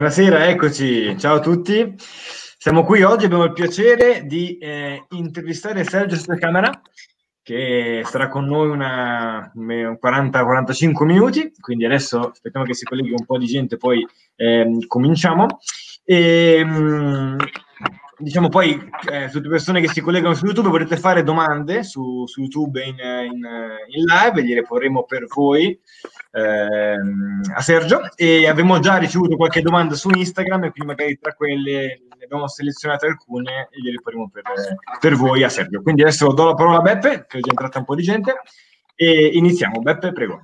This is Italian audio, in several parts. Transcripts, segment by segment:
Buonasera, eccoci, ciao a tutti. Siamo qui oggi, abbiamo il piacere di eh, intervistare Sergio Camera che sarà con noi una, 40-45 minuti, quindi adesso aspettiamo che si colleghi un po' di gente, poi eh, cominciamo. E, mh, diciamo poi eh, tutte le persone che si collegano su YouTube potete fare domande su, su YouTube in, in, in, live, gliele porremo per voi eh, a Sergio e abbiamo già ricevuto qualche domanda su Instagram e quindi magari tra quelle ne abbiamo selezionate alcune e gliele porremo per, per voi a Sergio. Quindi adesso do la parola a Beppe, che è già entrata un po' di gente, e iniziamo. Beppe, prego.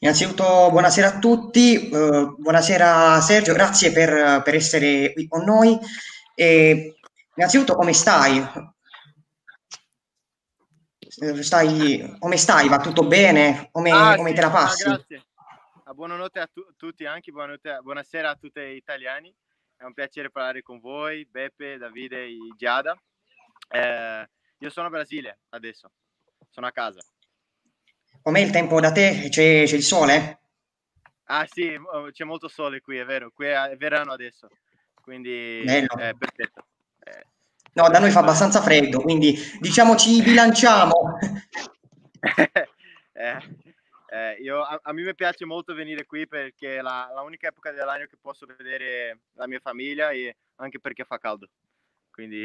Innanzitutto buonasera a tutti, uh, buonasera Sergio, grazie per, per essere qui con noi. E innanzitutto come stai? stai? Come stai? Va tutto bene? Come, ah, come sì, te la passi? Ah, grazie. buonanotte a tu- tutti anche, buonanotte, buonasera a tutti gli italiani. È un piacere parlare con voi, Beppe, Davide e Giada. Eh, io sono a Brasile adesso, sono a casa. Com'è il tempo da te? C'è, c'è il sole? Ah sì, c'è molto sole qui, è vero. Qui è verano adesso quindi Bello. è perfetto. Eh, no, da noi fa abbastanza freddo, quindi diciamo ci bilanciamo. eh, eh, io, a, a, me piace molto venire qui perché è la, la unica epoca dell'anno che posso vedere la mia famiglia e anche perché fa caldo, quindi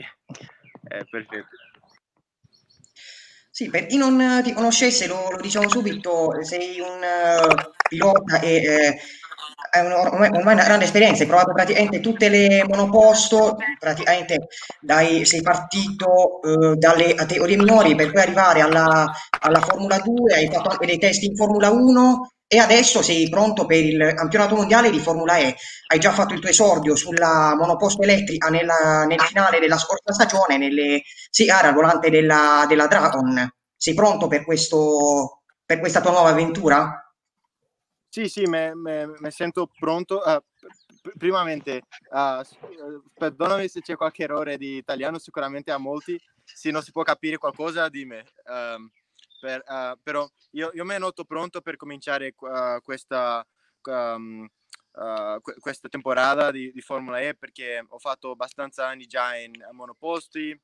è perfetto. Sì, per chi non ti conoscesse, lo, lo diciamo subito, sei un uh, pilota e uh, è un, ormai, ormai una grande esperienza, hai provato praticamente tutte le monoposto, praticamente dai, sei partito eh, dalle categorie minori per poi arrivare alla, alla Formula 2, hai fatto anche dei test in Formula 1 e adesso sei pronto per il campionato mondiale di Formula E. Hai già fatto il tuo esordio sulla monoposto elettrica nella, nel finale della scorsa stagione, nelle sei gare al volante della, della Dragon. Sei pronto per, questo, per questa tua nuova avventura? Sì, sì, mi sento pronto. Uh, primamente, uh, perdonami se c'è qualche errore di italiano, sicuramente a molti, se non si può capire qualcosa, dimmi. Um, per, uh, però io, io mi noto pronto per cominciare questa, um, questa temporada di, di, Formula E perché ho fatto abbastanza anni già in monoposti,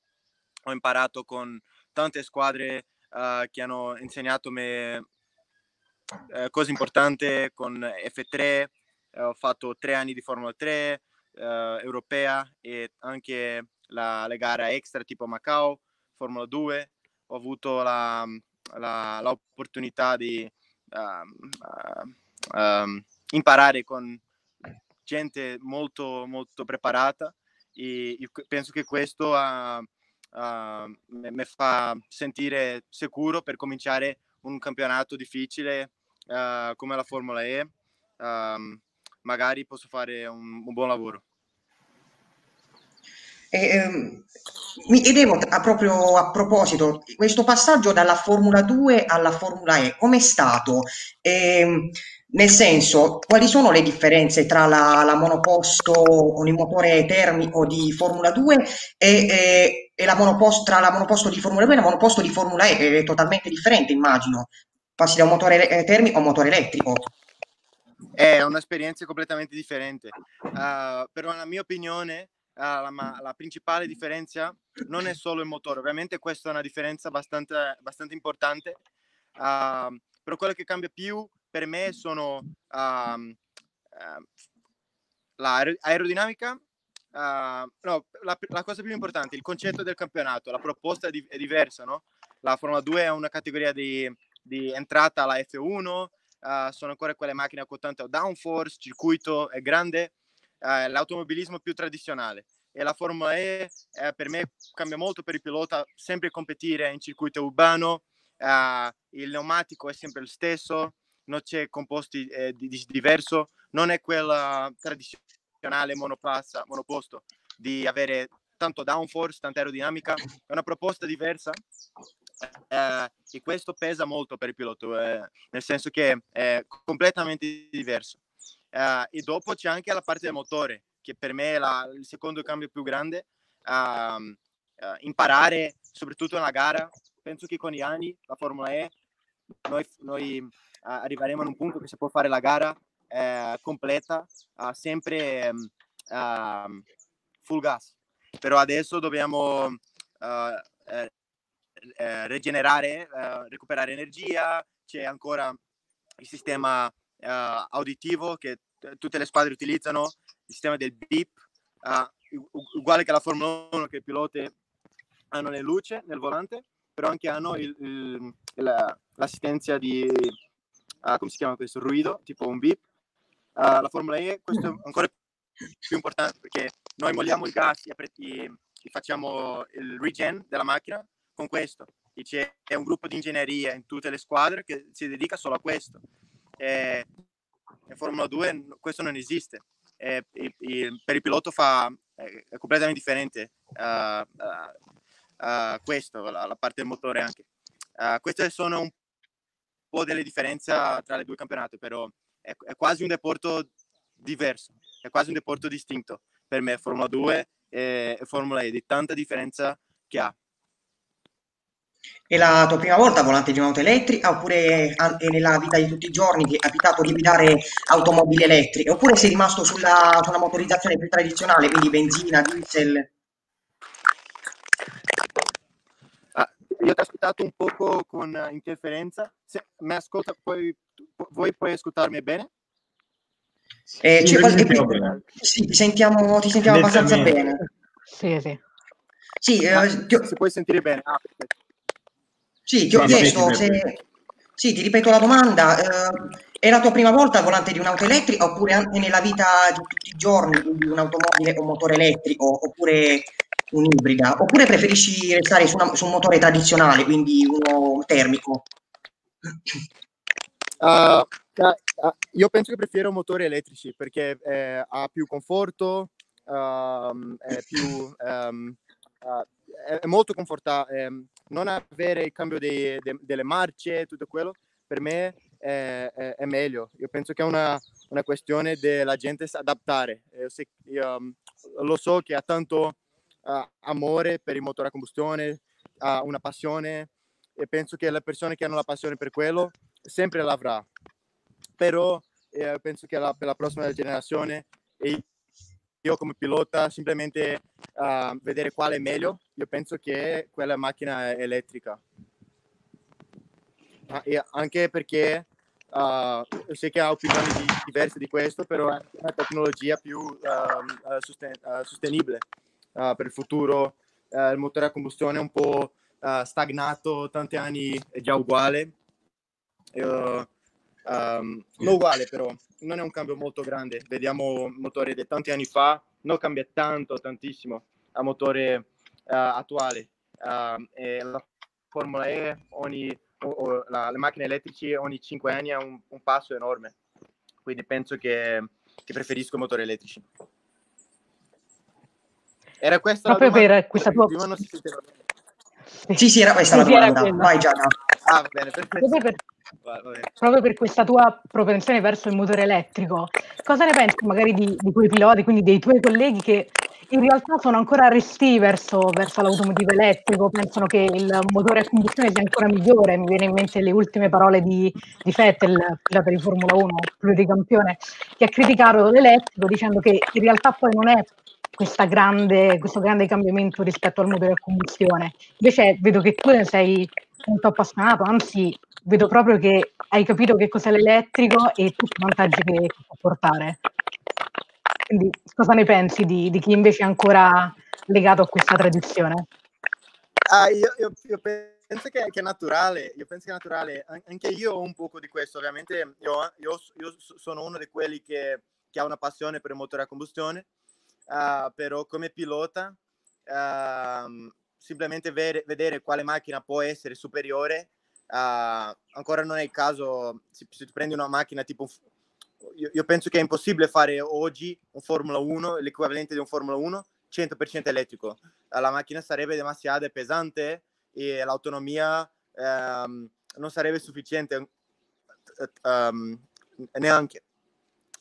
ho imparato con tante squadre che hanno insegnato me cosa importante con F3, eh, ho fatto tre anni di Formula 3 eh, europea e anche la, le gare extra tipo Macau, Formula 2, ho avuto la, la, l'opportunità di uh, uh, imparare con gente molto, molto preparata e penso che questo mi fa sentire sicuro per cominciare un campionato difficile uh, come la Formula E, uh, magari posso fare un, un buon lavoro. E, ehm, mi chiedevo a, proprio a proposito, questo passaggio dalla Formula 2 alla Formula E, com'è stato? E, nel senso, quali sono le differenze tra la, la monoposto con il motore termico di Formula 2 e, e, e la monoposto, tra la monoposto di Formula 2 e la monoposto di Formula E, è totalmente differente, immagino. Passi da un motore eh, termico a un motore elettrico. È un'esperienza completamente differente. Uh, però, nella mia opinione, uh, la, la, principale differenza non è solo il motore. Ovviamente, questa è una differenza abbastanza, abbastanza importante. Uh, però quello che cambia più per me sono uh, uh, l'aerodinamica, uh, no, la, la, cosa più importante, il concetto del campionato, la proposta di, è diversa, no? La Formula 2 è una categoria di, di entrata alla F1, uh, sono ancora quelle macchine con tanto downforce, circuito è grande, uh, l'automobilismo più tradizionale. E la Formula E eh, per me cambia molto per il pilota, sempre competire in circuito urbano, uh, il pneumatico è sempre lo stesso, non c'è composti eh, di, di, diverso, non è quella tradizionale monopassa, monoposto di avere tanto downforce, tanta aerodinamica, è una proposta diversa eh, e questo pesa molto per il pilota, eh, nel senso che è completamente diverso. Eh, e dopo c'è anche la parte del motore, che per me è la, il secondo cambio più grande, ehm, eh, imparare soprattutto nella gara, penso che con gli anni la Formula E noi, noi arriveremo ad un punto che si può fare la gara eh, completa, uh, sempre um, full gas. Però adesso dobbiamo eh, rigenerare, recuperare energia, c'è ancora il sistema auditivo che tutte le squadre utilizzano, il sistema del beep, uguale che la Formula 1 che i piloti hanno le luci nel volante, però anche hanno il, il, l'assistenza di, uh, come si chiama questo, ruido, tipo un beep. Uh, la Formula E, questo è ancora più importante perché noi molliamo il gas e, e facciamo il regen della macchina con questo. E c'è un gruppo di ingegneria in tutte le squadre che si dedica solo a questo. E, in Formula 2 questo non esiste. E, e, per il pilota fa, è completamente differente uh, uh, questo, la, la, parte del motore anche. queste sono un po' delle differenze tra le due campionate, però è, è, quasi un deporto diverso, è quasi un deporto distinto per me, Formula 2 e, e Formula E, di tanta differenza che ha. È la tua prima volta volante di un'auto elettrica oppure è nella vita di tutti i giorni ti è capitato di guidare automobili elettriche oppure sei rimasto sulla, sulla motorizzazione più tradizionale, quindi benzina, diesel? io ti ho ascoltato un poco con interferenza. Se, mi ascolta, poi, voi puoi ascoltarmi bene? Eh, sì, qualche... bene. sì, ti sentiamo, ti sentiamo abbastanza bene. Sì, sì. Sì, eh, ti ho... si può sentire bene. Ah, sì, ti ho chiesto se... Sì, ti ripeto la domanda. Eh, è la tua prima volta al volante di un'auto elettrica oppure anche nella vita di tutti i giorni di un'automobile con motore elettrico oppure un'ibrida, oppure preferisci restare su, una, su, un motore tradizionale, quindi uno termico? Uh, uh, io penso che prefiero motori elettrici perché eh, ha più conforto, uh, è, più, um, è molto confortabile. Um, non avere il cambio dei, de, delle marce, tutto quello, per me è, è, è, meglio. Io penso che è una, una questione della gente adattare. Io, se, io, um, lo so che ha tanto uh, amore per il motore a combustione, ha una passione e penso che le persone che hanno la passione per quello sempre l'avrà. Però eh, penso che la, per la prossima generazione e io come pilota simplemente uh, vedere quale è meglio, io penso che quella macchina elettrica. Ah, anche perché uh, so che ha opinioni di, diverse di questo, però è una tecnologia più uh, sosten- sostenibile uh, per il futuro. Uh, il motore a combustione è un po' uh, stagnato, tanti anni è già uguale. Um, non uguale però, non è un cambio molto grande. Vediamo motori di tanti anni fa, non cambia tanto, tantissimo a motore attuale. e la Formula E, ogni, o, o, la, le macchine elettriche ogni 5 anni ha un, un passo enorme. Quindi penso che, che preferisco motori elettrici. Era questa Proprio per questa tua... Sì, sì, era questa sì, la domanda. Vai Gianna. Ah, bene, perfetto. Proprio per, proprio per questa tua propensione verso il motore elettrico, cosa ne pensi magari di, di quei piloti, quindi dei tuoi colleghi che in realtà sono ancora resti verso, verso l'automotivo elettrico, pensano che il motore a combustione sia ancora migliore. Mi viene in mente le ultime parole di, di Vettel, pilota di Formula 1, pluricampione, che ha criticato l'elettrico dicendo che in realtà poi non è grande, questo grande cambiamento rispetto al motore a combustione. Invece vedo che tu ne sei molto appassionato, anzi vedo proprio che hai capito che cos'è l'elettrico e tutti i vantaggi che può portare. Quindi cosa ne pensi di, di chi invece è ancora legato a questa tradizione? Ah, io, io, io penso che, che, è naturale, io penso che è naturale, anche io ho un po' di questo, ovviamente io, io, sono uno di quelli che, che, ha una passione per il motore a combustione, uh, però come pilota uh, simplemente ver- vedere quale macchina può essere superiore, uh, ancora non è il caso, se, se tu prendi una macchina tipo, io, io, penso che è impossibile fare oggi un Formula 1, l'equivalente di un Formula 1, 100% elettrico. La macchina sarebbe demasiado pesante e l'autonomia um, non sarebbe sufficiente um, neanche.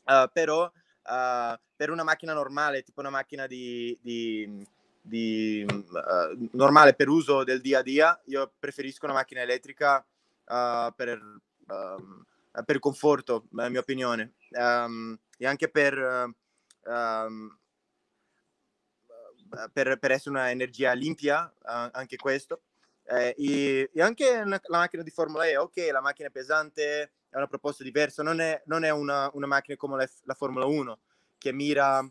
Uh, però uh, per una macchina normale, tipo una macchina di, di, di uh, normale per uso del dia a dia, io preferisco una macchina elettrica uh, per, uh, per conforto, la mia opinione. um, e anche per, um, per, per, essere un'energia limpia, uh, anche questo. Eh, e, e, anche una, la macchina di Formula E, ok, la macchina è pesante, è una proposta diversa, non è, non è una, una, macchina come la, la, Formula 1 che mira,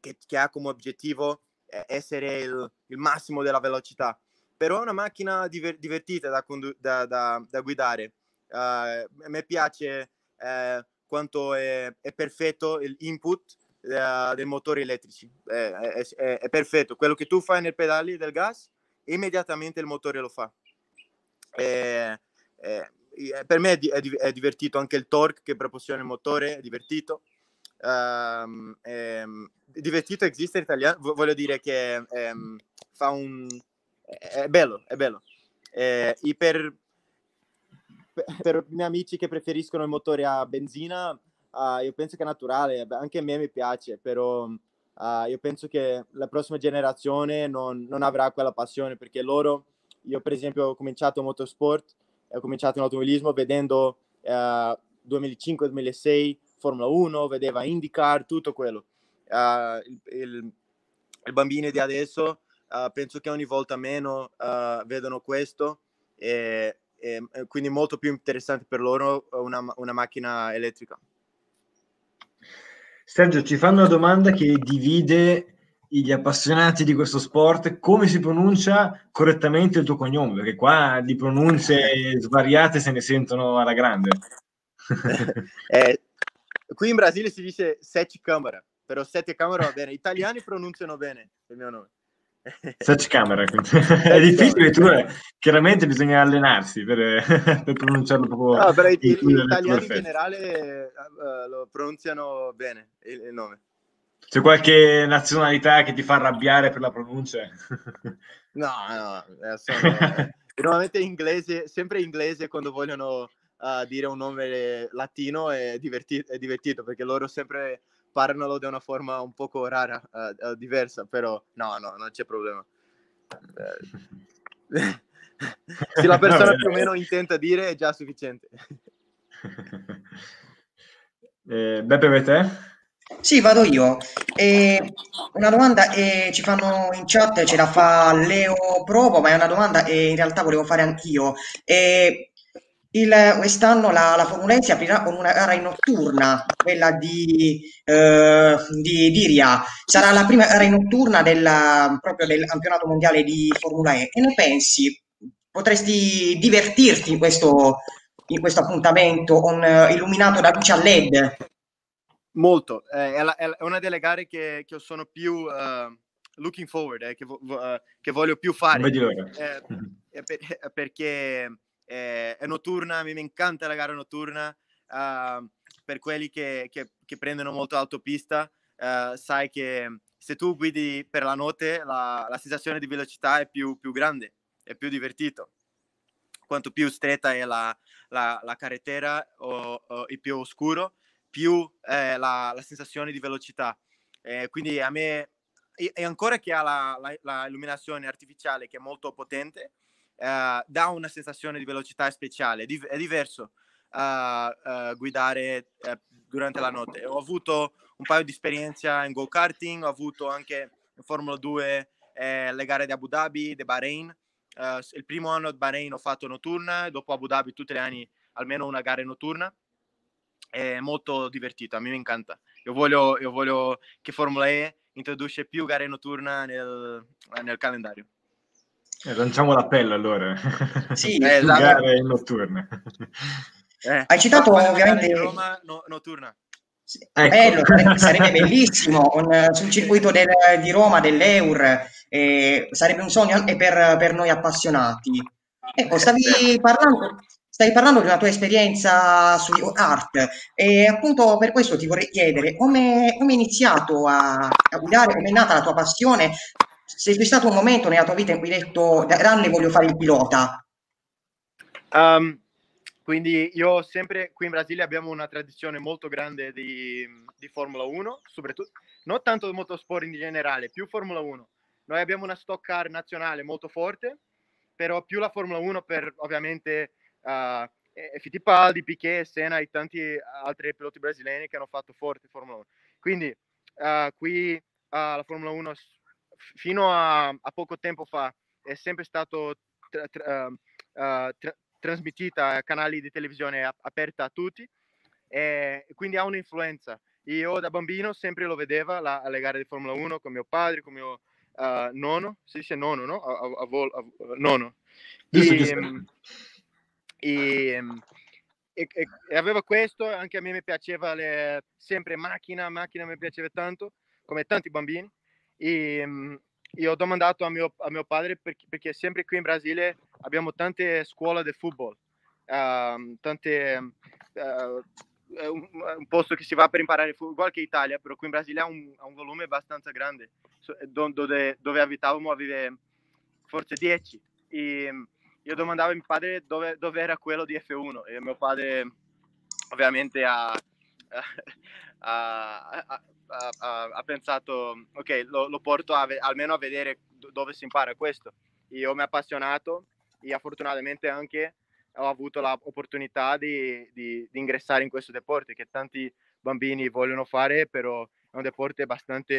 che, che ha come obiettivo eh, essere il, il, massimo della velocità, però è una macchina diver, divertita da, da, da, da guidare. Uh, a me piace uh, quanto è, è, perfetto l'input uh, dei motori elettrici, è, è, è, perfetto. Quello che tu fai nel pedali del gas, immediatamente il motore lo fa. E, per me è, divertito anche il torque che proporziona il motore, è divertito. Um, um, divertito esiste italiano, voglio dire che um, fa un... è bello, è bello. Eh, e per, per i miei amici che preferiscono il motore a benzina, uh, io penso che è naturale, anche a me mi piace, però uh, io penso che la prossima generazione non, non avrà quella passione perché loro, io per esempio ho cominciato motorsport ho cominciato in automobilismo vedendo uh, 2005-2006 Formula 1, vedeva IndyCar, tutto quello. Uh, il, il, I bambini di adesso uh, penso che ogni volta meno uh, vedono questo e, e, quindi molto più interessante per loro una, una macchina elettrica. Sergio, ci fanno una domanda che divide gli appassionati di questo sport come si pronuncia correttamente il tuo cognome, perché qua di pronunce svariate se ne sentono alla grande. eh, qui in Brasile si dice sette camera, però sette camera va bene, gli italiani pronunciano bene il mio nome. Sette camera, è difficile, tu, eh, chiaramente bisogna allenarsi per, per pronunciarlo proprio. No, però i, gli italiani in generale uh, lo pronunciano bene il, il nome. C'è qualche nazionalità che ti fa arrabbiare per la pronuncia? no, no, sono, eh, normalmente inglese, sempre inglese quando vogliono uh, dire un nome latino è divertito, è divertito perché loro sempre parlano di una forma un poco rara, uh, uh, diversa, però no, no, non c'è problema. Se la persona più o meno intenta dire è già sufficiente. eh, Beppe, per te? Sì, vado io. E una domanda eh, ci fanno in chat, ce la fa Leo Provo, ma è una domanda che in realtà volevo fare anch'io. E il, quest'anno la, la Formula E si aprirà con una gara in notturna, quella di, eh, di, di Iria. Sarà la prima gara in notturna della, proprio del campionato mondiale di Formula E. Che ne pensi? Potresti divertirti in questo, in questo appuntamento con, eh, illuminato da luce a LED? Molto, eh, è, la, è, una delle gare che, che sono più uh, looking forward, eh, che, vo, uh, che, voglio più fare. Eh, per, perché è notturna, mi incanta la gara notturna, uh, per quelli che, prendono molto autopista, sai che se tu guidi per la notte la, la sensazione di velocità è più, più, grande, è più divertito. Quanto più stretta è la, la, la carretera o, o è più oscuro, più eh, la, la, sensazione di velocità. Eh, quindi a me, e ancora che ha la, la, illuminazione artificiale che è molto potente, eh, dà una sensazione di velocità speciale, è, di, è diverso uh, guidare eh, durante la notte. Ho avuto un paio di esperienze in go-karting, ho avuto anche in Formula 2 eh, le gare di Abu Dhabi, di Bahrain. il primo anno di Bahrain ho fatto notturna, dopo Abu Dhabi tutti gli anni almeno una gara notturna è molto divertito, a me mi incanta. Io voglio, io voglio che Formula E introduce più gare notturne nel, nel calendario. Eh, lanciamo l'appello allora. Sì, eh, esatto. gare notturne. Eh, Hai citato ovviamente Roma no, notturna. Ecco. Bello, sarebbe bellissimo con, sul circuito del, di Roma dell'Eur, eh, sarebbe un sogno anche per, per noi appassionati. Ecco, stavi parlando, Stai parlando di una tua esperienza su art e appunto per questo ti vorrei chiedere come hai iniziato a, a guidare, come è nata la tua passione, se c'è stato un momento nella tua vita in cui hai detto da grande voglio fare il pilota. Um, quindi io sempre qui in Brasile abbiamo una tradizione molto grande di, di Formula 1, soprattutto non tanto motorsport in generale, più Formula 1. Noi abbiamo una stock car nazionale molto forte, però più la Formula 1 per ovviamente uh, Fittipaldi, Piquet, Senna e tanti altri piloti brasiliani che hanno fatto forte Formula 1. Quindi uh, qui uh, la Formula 1 fino a, a, poco tempo fa è sempre stato tra, tra, uh, tra, trasmettita a canali di televisione aperta a tutti e quindi ha un'influenza. Io da bambino sempre lo vedevo la, alle gare di Formula 1 con mio padre, con mio uh, nonno, si dice nonno, no? A, a, a, nonno. E, e, e, e, avevo questo, anche a me mi piaceva le, sempre macchina, macchina mi piaceva tanto, come tanti bambini. E io ho domandato a mio, a mio padre perché, perché, sempre qui in Brasile abbiamo tante scuole di football, uh, tante, uh, un, un, posto che si va per imparare football, uguale che Italia, però qui in Brasile ha un, ha un volume abbastanza grande, dove, dove abitavamo aveva forse 10. E, io domandavo a mio padre dove, dove, era quello di F1 e mio padre ovviamente ha, ha, ha, ha pensato ok lo, lo porto a, almeno a vedere dove si impara questo io mi ho appassionato e fortunatamente anche ho avuto l'opportunità di, di, di ingressare in questo deporte che tanti bambini vogliono fare però è un deporte abbastanza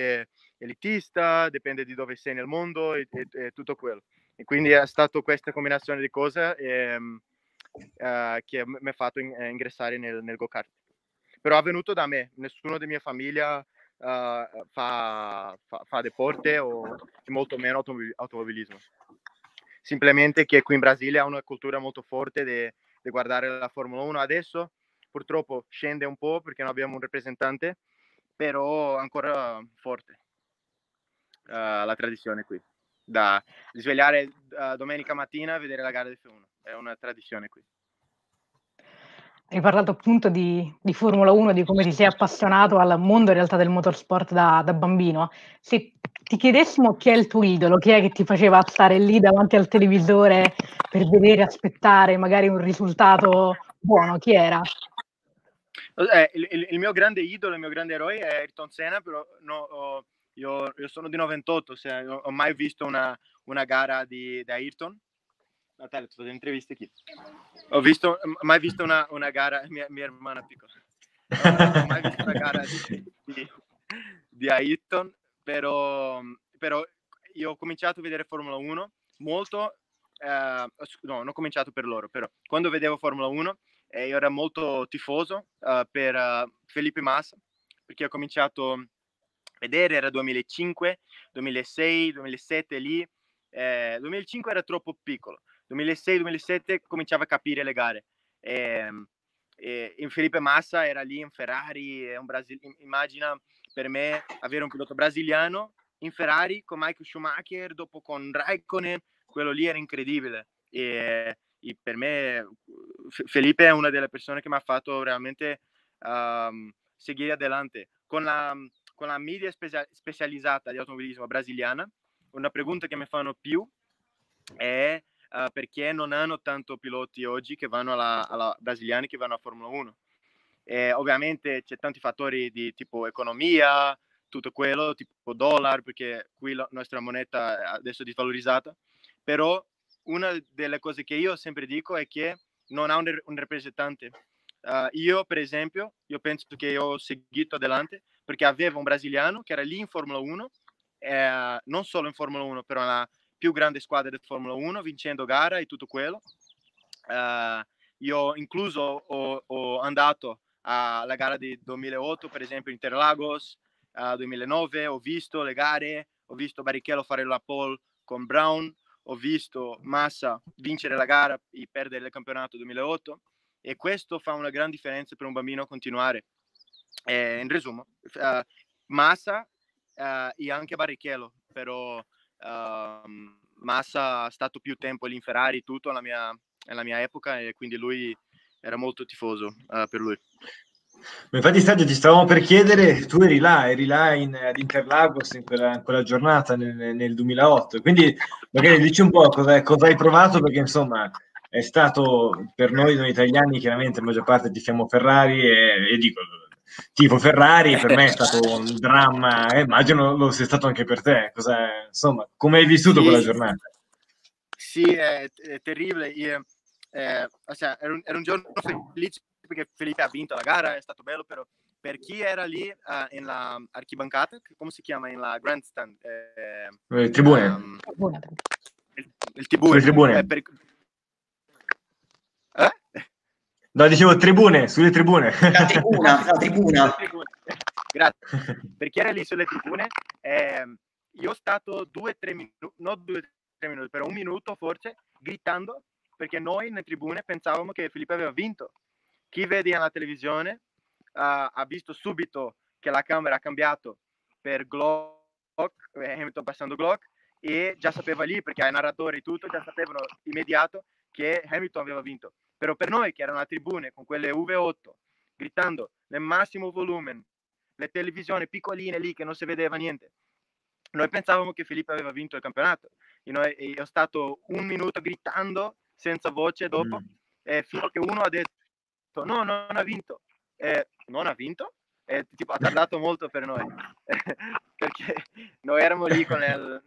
elitista dipende di dove sei nel mondo e, e, e tutto quello e quindi è stata questa combinazione di cose ehm, eh, che mi ha fatto in, eh, ingressare nel, nel go-kart. Però è venuto da me, nessuno della mia famiglia uh, fa, fa, fa deporte o molto meno automobilismo. Simplemente che qui in Brasile ha una cultura molto forte di guardare la Formula 1 adesso. Purtroppo scende un po' perché non abbiamo un rappresentante, però ancora forte uh, la tradizione qui da svegliare uh, domenica mattina e vedere la gara di F1. È una tradizione qui. Hai parlato appunto di, di, Formula 1, di come ti sei appassionato al mondo in realtà del motorsport da, da, bambino. Se ti chiedessimo chi è il tuo idolo, chi è che ti faceva stare lì davanti al televisore per vedere, aspettare magari un risultato buono, chi era? Eh, il, il, mio grande idolo, il mio grande eroe è Ayrton Senna, però no, oh, io, io, sono di 98, se ho mai visto una, una gara di, di Ayrton. Natalia, tu fai interviste chi? Ho visto, mai visto una, una gara, mia, mia hermana piccola. ho mai visto una gara di, di, di Ayrton, però, però io ho cominciato a vedere Formula 1 molto, eh, no, non ho cominciato per loro, però quando vedevo Formula 1 eh, io ero molto tifoso uh, per uh, Felipe Massa, perché ho cominciato vedere, era 2005, 2006, 2007 lì. Eh, 2005 era troppo piccolo, 2006-2007 cominciava a capire le gare. Eh, eh, in Felipe Massa era lì in Ferrari, un Brasil- immagina per me avere un pilota brasiliano in Ferrari con Michael Schumacher, dopo con Raikkonen, quello lì era incredibile. E, e per me Felipe è una delle persone che mi ha fatto veramente um, seguire adelante. Con la, con la media specia- specializzata di automobilismo brasiliana, una pregunta che mi fanno più è uh, perché non hanno tanto piloti oggi che vanno alla, alla brasiliani che vanno a Formula 1. E ovviamente c'è tanti fattori di tipo economia, tutto quello, tipo dollaro, perché qui la nostra moneta adesso è disvalorizzata, però una delle cose che io sempre dico è che non ha un, un rappresentante. Uh, io, per esempio, io penso che ho seguito adelante perché aveva un brasiliano che era lì in Formula 1, eh, non solo in Formula 1, però la più grande squadra di Formula 1, vincendo gara e tutto quello. Eh, io incluso ho, ho, andato alla gara di 2008, per esempio Interlagos, uh, 2009, ho visto le gare, ho visto Barrichello fare la pole con Brown, ho visto Massa vincere la gara e perdere il campionato 2008 e questo fa una gran differenza per un bambino continuare eh, in resumo, uh, Massa uh, e anche Barrichello, però uh, Massa ha stato più tempo lì in Ferrari, tutto nella mia, nella mia epoca e quindi lui era molto tifoso per lui. Infatti, Stadio, ti stavamo per chiedere, tu eri là, eri là in, ad Interlagos in quella, in quella giornata nel, nel, 2008, quindi magari dici un po' cosa, cosa, hai provato, perché insomma è stato per noi, noi italiani, chiaramente la maggior parte tifiamo Ferrari e, e dico, tipo Ferrari per me è stato un dramma, eh, immagino lo sia stato anche per te. Cosa, insomma, come hai vissuto sì, quella giornata? Sì, è, è terribile. Io, eh, cioè, era, un, era, un, giorno felice perché Felipe ha vinto la gara, è stato bello, però per chi era lì uh, in la archibancata, come si chiama, in la grandstand? Eh, il tribune. Um, il, il tribune. tribune. Eh, per... eh? No, dicevo tribune, sulle tribune. La tribuna, la tribuna. Grazie. Per chi era lì sulle tribune, eh, io ho stato due o tre minuti, no due o tre minuti, però un minuto forse, gridando, perché noi nelle tribune pensavamo che Filippo aveva vinto. Chi vede alla televisione uh, ha visto subito che la camera ha cambiato per Glock, eh, Hamilton passando Glock, e già sapeva lì, perché ai narratori e tutto, già sapevano immediato che Hamilton aveva vinto. Però per noi che erano a tribune con quelle V8, gridando nel massimo volume, le televisioni piccoline lì che non si vedeva niente, noi pensavamo che Filippo aveva vinto il campionato. Io, io ho stato un minuto gridando senza voce dopo, mm. eh, fino a che uno ha detto no, non ha vinto. Eh, non ha vinto? Eh, tipo, ha tardato molto per noi, perché noi eravamo lì con il...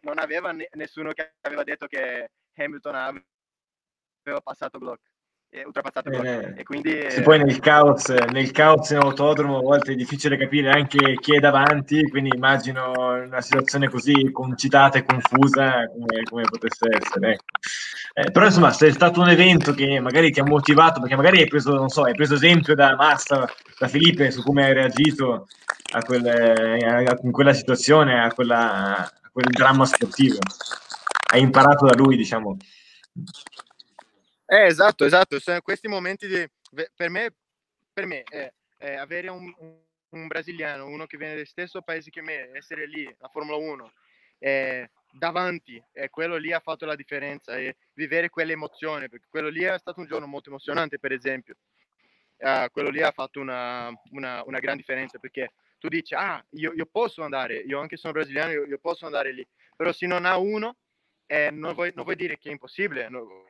non aveva nessuno che aveva detto che Hamilton aveva passato Glock è oltrepassato eh, e quindi sì, poi nel caos, nel caos in autodromo a volte è difficile capire anche chi è davanti quindi immagino una situazione così concitata e confusa come, come potesse essere ecco. eh, però insomma se è stato un evento che magari ti ha motivato perché magari hai preso non so hai preso esempio da Massa da Felipe su come hai reagito a quelle, a, in quella situazione a, quella, a quel dramma sportivo. Hai imparato da lui diciamo eh, esatto, esatto. Sono questi momenti di... Per me, per me è, è avere un, un, brasiliano, uno che viene dallo stesso paese che me, essere lì, la Formula 1, eh, davanti, e quello lì ha fatto la differenza e vivere quell'emozione, perché quello lì è stato un giorno molto emozionante, per esempio. Uh, quello lì ha fatto una, una, una gran differenza perché tu dici, ah, io, io, posso andare, io anche sono brasiliano, io, io posso andare lì, però se non ha uno, eh, non, vuoi, non, vuoi, dire che è impossibile, no,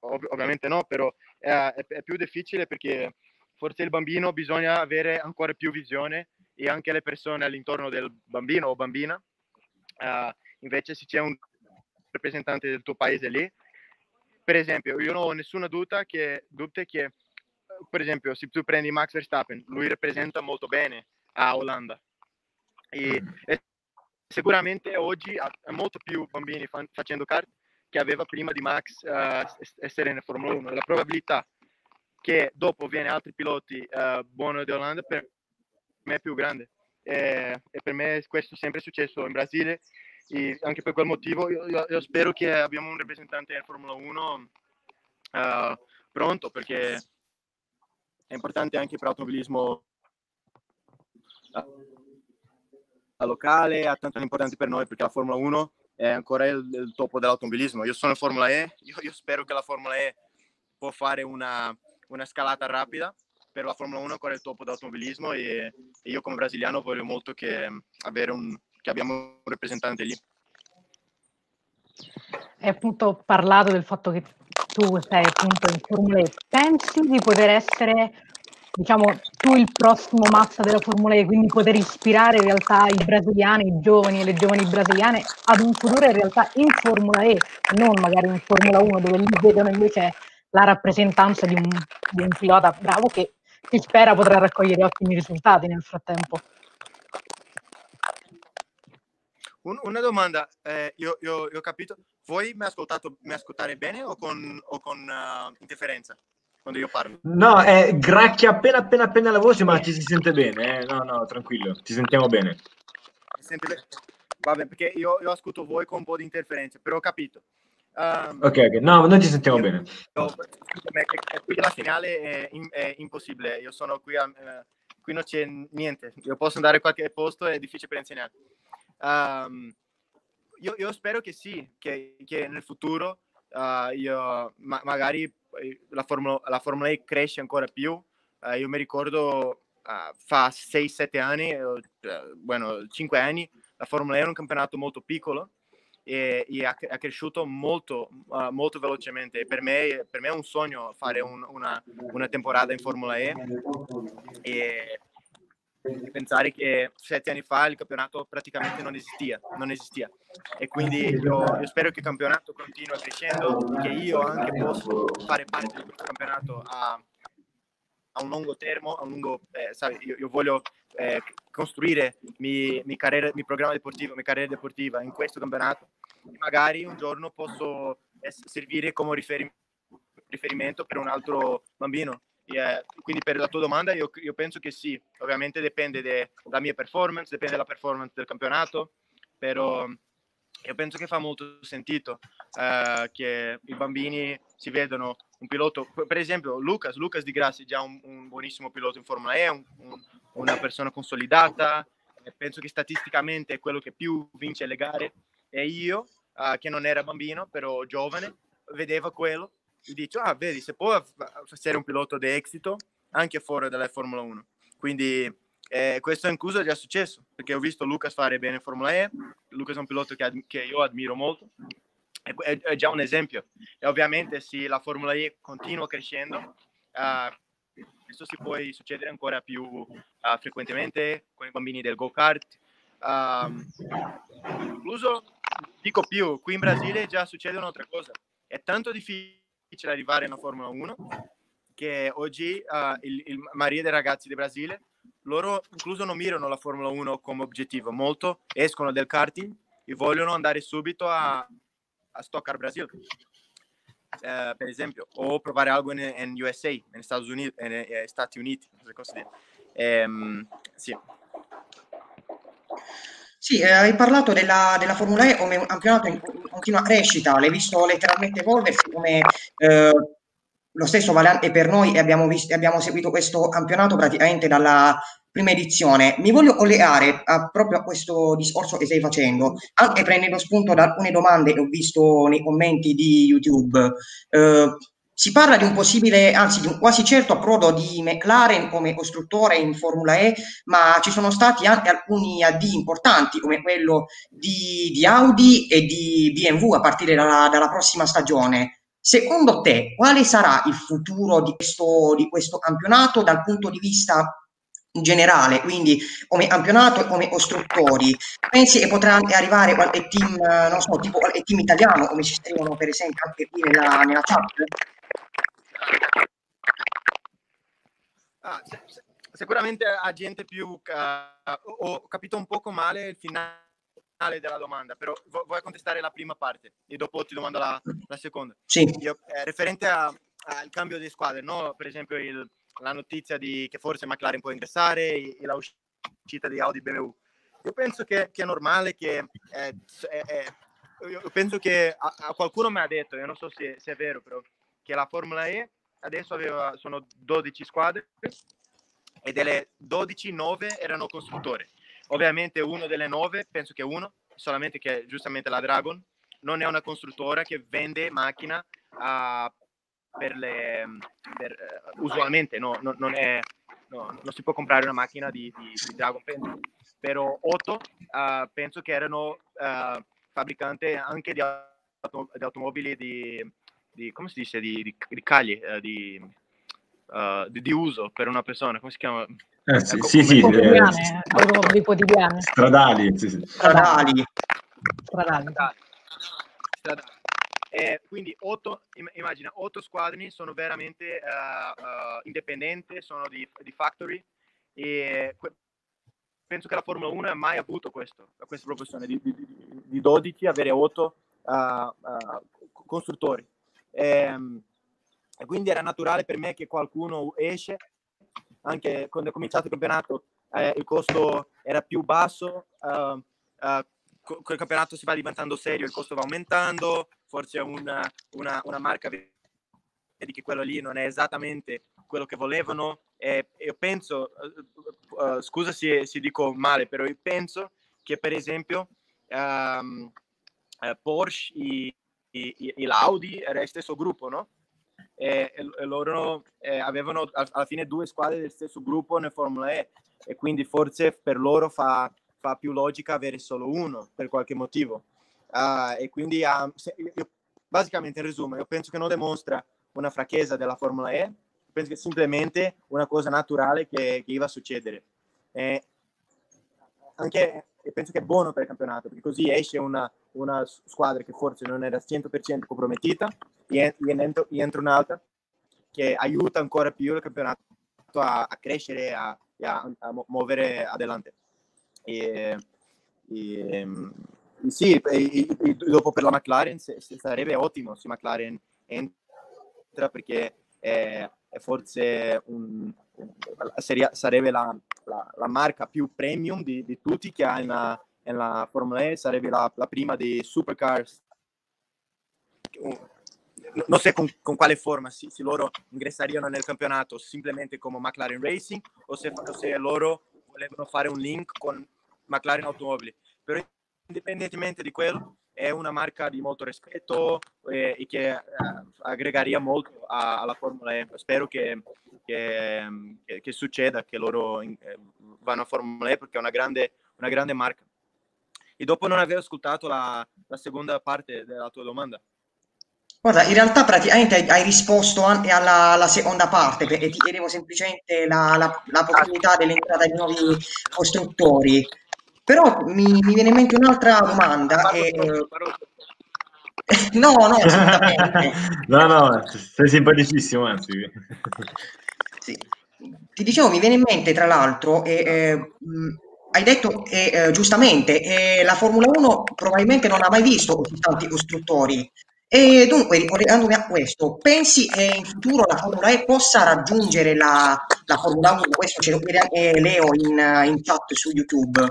Ov- ovviamente no, però è, è, è, più difficile perché forse il bambino bisogna avere ancora più visione e anche le persone all'intorno del bambino o bambina. Uh, invece se c'è un rappresentante del tuo paese lì, per esempio, io non ho nessuna dubbio che, dubbio che per esempio, se tu prendi Max Verstappen, lui rappresenta molto bene a Olanda. E, e sicuramente oggi ha molto più bambini fan, facendo kart che aveva prima di Max uh, essere in Formula 1. La probabilità che dopo viene altri piloti uh, buoni di Olanda per me è più grande. E, e, per me questo è sempre successo in Brasile e anche per quel motivo io, io, io spero che abbiamo un rappresentante in Formula 1 uh, eh, pronto perché è importante anche per l'automobilismo locale, è tanto importante per noi perché la Formula 1 è ancora il, il topo dell'automobilismo. Io sono in Formula E, io, io, spero che la Formula E può fare una, una scalata rapida, per la Formula 1 è ancora il topo dell'automobilismo e, e io come brasiliano voglio molto che, un, che abbiamo un rappresentante lì. Hai appunto parlato del fatto che tu sei appunto in Formula E. Pensi di poter essere diciamo, tu il prossimo massa della Formula E, quindi poter ispirare in realtà i brasiliani, i giovani e le giovani brasiliane ad un futuro in realtà in Formula E, non magari in Formula 1 dove lì vedono invece la rappresentanza di un, di un pilota bravo che si spera potrà raccogliere ottimi risultati nel frattempo. Un, una domanda, eh, io, io, io, ho capito, voi mi ascoltate bene o con, o con uh, interferenza? Quando io parlo. No, è gracchia appena appena appena la voce, ma ci si sente bene. Eh? No, no, tranquillo, ci sentiamo bene. Bene. Vabbè, perché io, io, ascolto voi con un po' di interferenze, però ho capito. Um, ok, ok, no, noi ci sentiamo io, bene. Io, qui la finale è, in, è, impossibile, io sono qui, a, eh, qui non c'è niente, io posso andare a qualche posto, è difficile per insegnare. Um, io, io, spero che sì, che, che nel futuro uh, io ma, magari la Formula, la Formula E cresce ancora più. Uh, io mi ricordo uh, fa 6-7 anni, uh, bueno, 5 anni, la Formula E era un campionato molto piccolo e, e ha, ha, cresciuto molto, molto velocemente. Per me, per me, è un sogno fare un, una, una temporada in Formula E. E, pensare che sette anni fa il campionato praticamente non esistia, non esistia. e quindi io, io spero che il campionato continui crescendo, che io anche posso fare parte di questo campionato a, a un lungo termine, a un lungo, eh, sai, io, io, voglio eh, costruire mi, mi, carriera, mi programma deportivo, mia carriera deportiva in questo campionato e magari un giorno posso servire come riferimento per un altro bambino. E, quindi per la tua domanda io, io penso che sì, ovviamente dipende dalla mia performance, dipende dalla performance del campionato, però io penso che fa molto sentito uh, che i bambini si vedono un pilota, per esempio Lucas, Lucas Di Grassi è già un, un buonissimo pilota in Formula E, un, un, una persona consolidata, penso che statisticamente è quello che più vince le gare. E io, uh, che non era bambino, però giovane, vedeva quello e dice, ah, vedi, se può essere un pilota di esito anche fuori dalla Formula 1. Quindi eh, questo incluso è già successo, perché ho visto Lucas fare bene in Formula E, Lucas è un pilota che, ad- che io ammiro molto, è, è, è, già un esempio. E ovviamente se la Formula E continua crescendo, uh, questo si può succedere ancora più uh, frequentemente con i bambini del go-kart. Uh, incluso, dico più, qui in Brasile già succede un'altra cosa. È tanto difficile difficile arrivare in Formula 1 che oggi uh, il, il Maria dei ragazzi di Brasile loro incluso non mirano la Formula 1 come obiettivo molto escono del karting e vogliono andare subito a, a Stock Brasil. Uh, per esempio o provare algo in, in USA negli Stati Uniti, negli Stati Uniti ehm, sì sì, eh, hai parlato della, della, Formula E come un campionato in continua crescita, l'hai visto letteralmente evolversi come eh, lo stesso vale anche per noi e abbiamo, visto, abbiamo seguito questo campionato praticamente dalla prima edizione. Mi voglio collegare a, proprio a questo discorso che stai facendo, anche prendendo spunto da alcune domande che ho visto nei commenti di YouTube. Eh, si parla di un possibile, anzi di un quasi certo approdo di McLaren come costruttore in Formula E, ma ci sono stati anche alcuni addii importanti come quello di, di Audi e di BMW a partire dalla, dalla, prossima stagione. Secondo te, quale sarà il futuro di questo, di questo campionato dal punto di vista generale, quindi come campionato e come costruttori. Pensi che potrà anche arrivare qualche team, non so, tipo qualche team italiano, come ci scrivono per esempio anche qui nella, nella chat? Ah, sicuramente a gente più... Uh, ho capito un poco male il finale della domanda, però vuoi contestare la prima parte e dopo ti domando la, la seconda. Sì. Io, eh, referente al cambio di squadre, no? per esempio il, la notizia di che forse McLaren può ingressare e, e la uscita di Audi BMW. Io penso che, che è normale che... Eh, eh, io penso che a, a, qualcuno mi ha detto, io non so se, se è vero, però, che la Formula E adesso aveva, sono 12 squadre e delle 12, 9 erano costruttori. Ovviamente uno delle 9, penso che uno, solamente che giustamente la Dragon, non è una costruttora che vende macchina uh, per le... Per, uh, usualmente no, no, non, è, no, non si può comprare una macchina di, di, di Dragon, penso. Però 8 uh, ah, penso che erano fabbricanti anche di, auto, di automobili di, di, come si dice, di, di, di cagli, eh, di, uh, di, di, uso per una persona, come si chiama? Eh, sì, ecco, sì, sì, quotidiane, eh, quotidiane. Stradali, sì, sì. Stradali. Stradali. Stradali. Stradali. Eh, quindi otto, immagina, otto squadre sono veramente uh, uh, indipendenti, sono di, di factory e que- penso che la Formula 1 ha mai avuto questo, questa proporzione di, di, di 12 avere 8 uh, costruttori. Ehm, e quindi era naturale per me che qualcuno esce, anche quando è cominciato il campionato eh, il costo era più basso, uh, uh, col campionato si va diventando serio, il costo va aumentando, forse una, una, una marca vedi che quello lì non è esattamente quello che volevano e io penso, uh, scusa se, se, dico male, però io penso che per esempio um, Porsche e, e, e l'Audi era lo stesso gruppo, no? E, e loro eh, avevano alla fine due squadre del stesso gruppo nel Formula E e quindi forse per loro fa, fa più logica avere solo uno per qualche motivo. Uh, e quindi uh, se, io, basicamente in resumo, io penso che non dimostra una franchezza della Formula E, penso che è semplicemente una cosa naturale che, che iva a succedere. e anche e penso che è buono per il campionato perché così esce una, una squadra che forse non era 100% compromettita e entra, un'altra che aiuta ancora più il campionato a, a crescere a, a, a muovere adelante. E, e, sì, e, dopo per la McLaren sarebbe ottimo se McLaren entra perché è, è forse un, sarebbe la, la, la, marca più premium di, di tutti che ha nella, nella Formula E, sarebbe la, la prima dei supercars. Non so con, con quale forma, se, se, loro ingressariano nel campionato semplicemente come McLaren Racing o se, se loro volevano fare un link con McLaren Automobili. Però indipendentemente di quello, è una marca di molto rispetto e, e che eh, aggregaria molto a, alla Formula E. Spero che, che, che, che succeda, che loro in, eh, vanno a Formula E perché è una grande, una grande marca. E dopo non aver ascoltato la, la seconda parte della tua domanda. Guarda, in realtà praticamente hai risposto anche alla, alla seconda parte perché ti chiedevo semplicemente la, la, la possibilità dell'entrata di nuovi costruttori. Però mi, mi viene in mente un'altra domanda. E, eh, no, no, assolutamente. no, no, sei simpaticissimo, anzi. sì. Ti dicevo, mi viene in mente, tra l'altro, e, eh, hai detto eh, giustamente, eh, la Formula 1 probabilmente non ha mai visto tanti costruttori. E dunque, ricollegandomi a questo, pensi che in futuro la Formula E possa raggiungere la, la Formula 1? Questo ce lo chiede anche Leo in, in chat su YouTube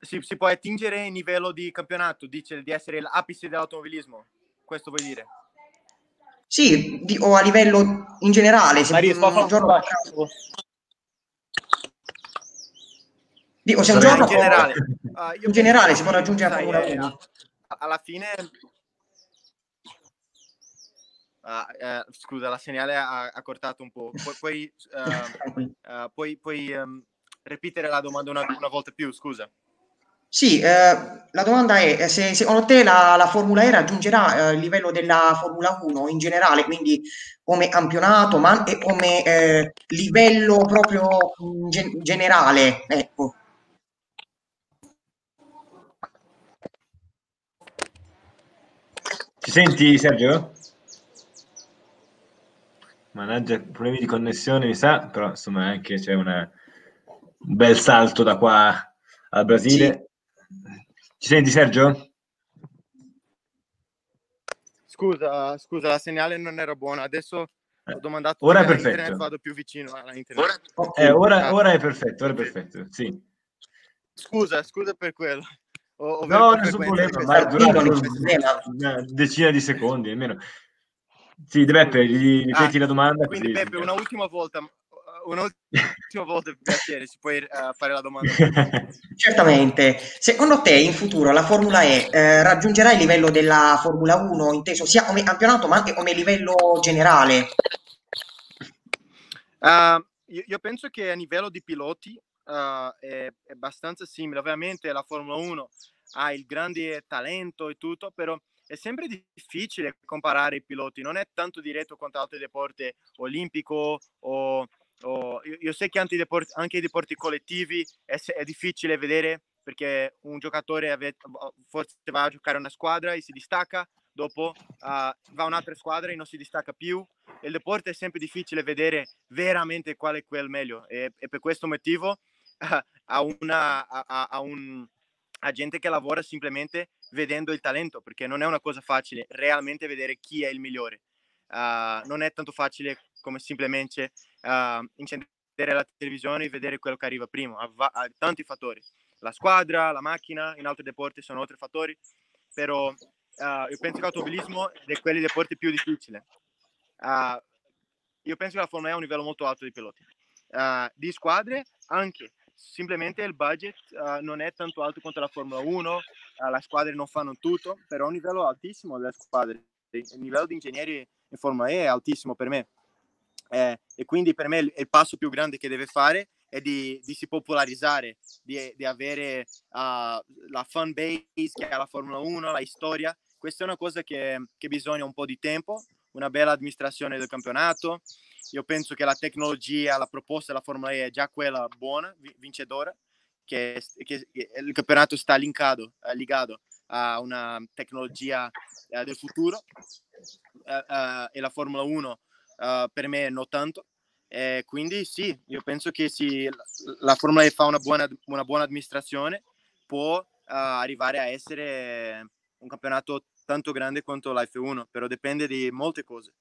si, si, può attingere in livello di campionato, dice di essere l'apice dell'automobilismo. Questo vuoi dire? Sì, di, o a livello in generale. Se Maria, un, un giorno... Dico, se un giorno in generale, uh, in generale si può raggiungere sai, la Formula 1. Alla fine Uh, uh, scusa, la segnale ha, ha, cortato un po'. Pu- puoi, uh, puoi, puoi um, ripetere la domanda una, una volta più, scusa. Sì, eh, la domanda è se secondo te la, la Formula E raggiungerà eh, il livello della Formula 1 in generale, quindi come campionato, ma anche come eh, livello proprio gen- generale. Ecco. Ci senti Sergio? Mannaggia, problemi di connessione mi sa, però insomma anche c'è una, un bel salto da qua al Brasile. Sì. Ci senti Sergio? Scusa, scusa, la segnale non era buona. Adesso ho eh, domandato ora è perfetto. internet, vado più vicino alla internet. Ora, eh, ora, ora, è perfetto, ora è perfetto, sì. Scusa, scusa per quello. Ho, ho no, nessun problema, ma è durato una decina di secondi, almeno. Sì, Beppe, ripeti ah, la domanda. Quindi, Beppe, una ultima volta, un'ultima volta per piacere, si può uh, fare la domanda? Certamente. Secondo te in futuro la Formula E eh, raggiungerà il livello della Formula 1, inteso sia come campionato ma anche come livello generale? Uh, io, io, penso che a livello di piloti uh, è, è, abbastanza simile. Ovviamente la Formula 1 ha il grande talento e tutto, però è sempre difficile comparare i piloti, non è tanto diretto quanto altri deporti olimpico o Oh, io, io, so che anche i, deporti, anche i deporti collettivi è, è, difficile vedere perché un giocatore ave, forse va a giocare una squadra e si distacca, dopo uh, va un'altra squadra e non si distacca più. Il deporto è sempre difficile vedere veramente qual è quel meglio e, e per questo motivo uh, a, una, a, a, un, a gente che lavora semplicemente vedendo il talento perché non è una cosa facile realmente vedere chi è il migliore. Uh, non è tanto facile come semplicemente uh, incendere la televisione e vedere quello che arriva prima. Ha, ha, tanti fattori. La squadra, la macchina, in altri deporti sono altri fattori, però uh, io penso che l'automobilismo è quelli dei deporti più difficili. Uh, io penso che la Formula E ha un livello molto alto di piloti. Uh, di squadre anche, semplicemente il budget uh, non è tanto alto quanto la Formula 1, uh, le squadre non fanno tutto, però un livello altissimo delle squadre. Il livello di ingegneri in Formula E è altissimo per me. Eh, e quindi per me il, passo più grande che deve fare è di, di si popolarizzare, di, di avere uh, la fan base che ha la Formula 1, la storia. Questa è una cosa che, che bisogna un po' di tempo, una bella amministrazione del campionato io penso che la tecnologia, la proposta della Formula E è già quella buona, vincedora, che, che, che il campionato sta linkato, eh, legato a una tecnologia eh, del futuro eh, eh e la Formula 1 eh, per me non tanto. quindi sì, io penso che sì, la Formula E fa una buona, una buona amministrazione, può arrivare a essere un campionato tanto grande quanto l'F1, però dipende di molte cose.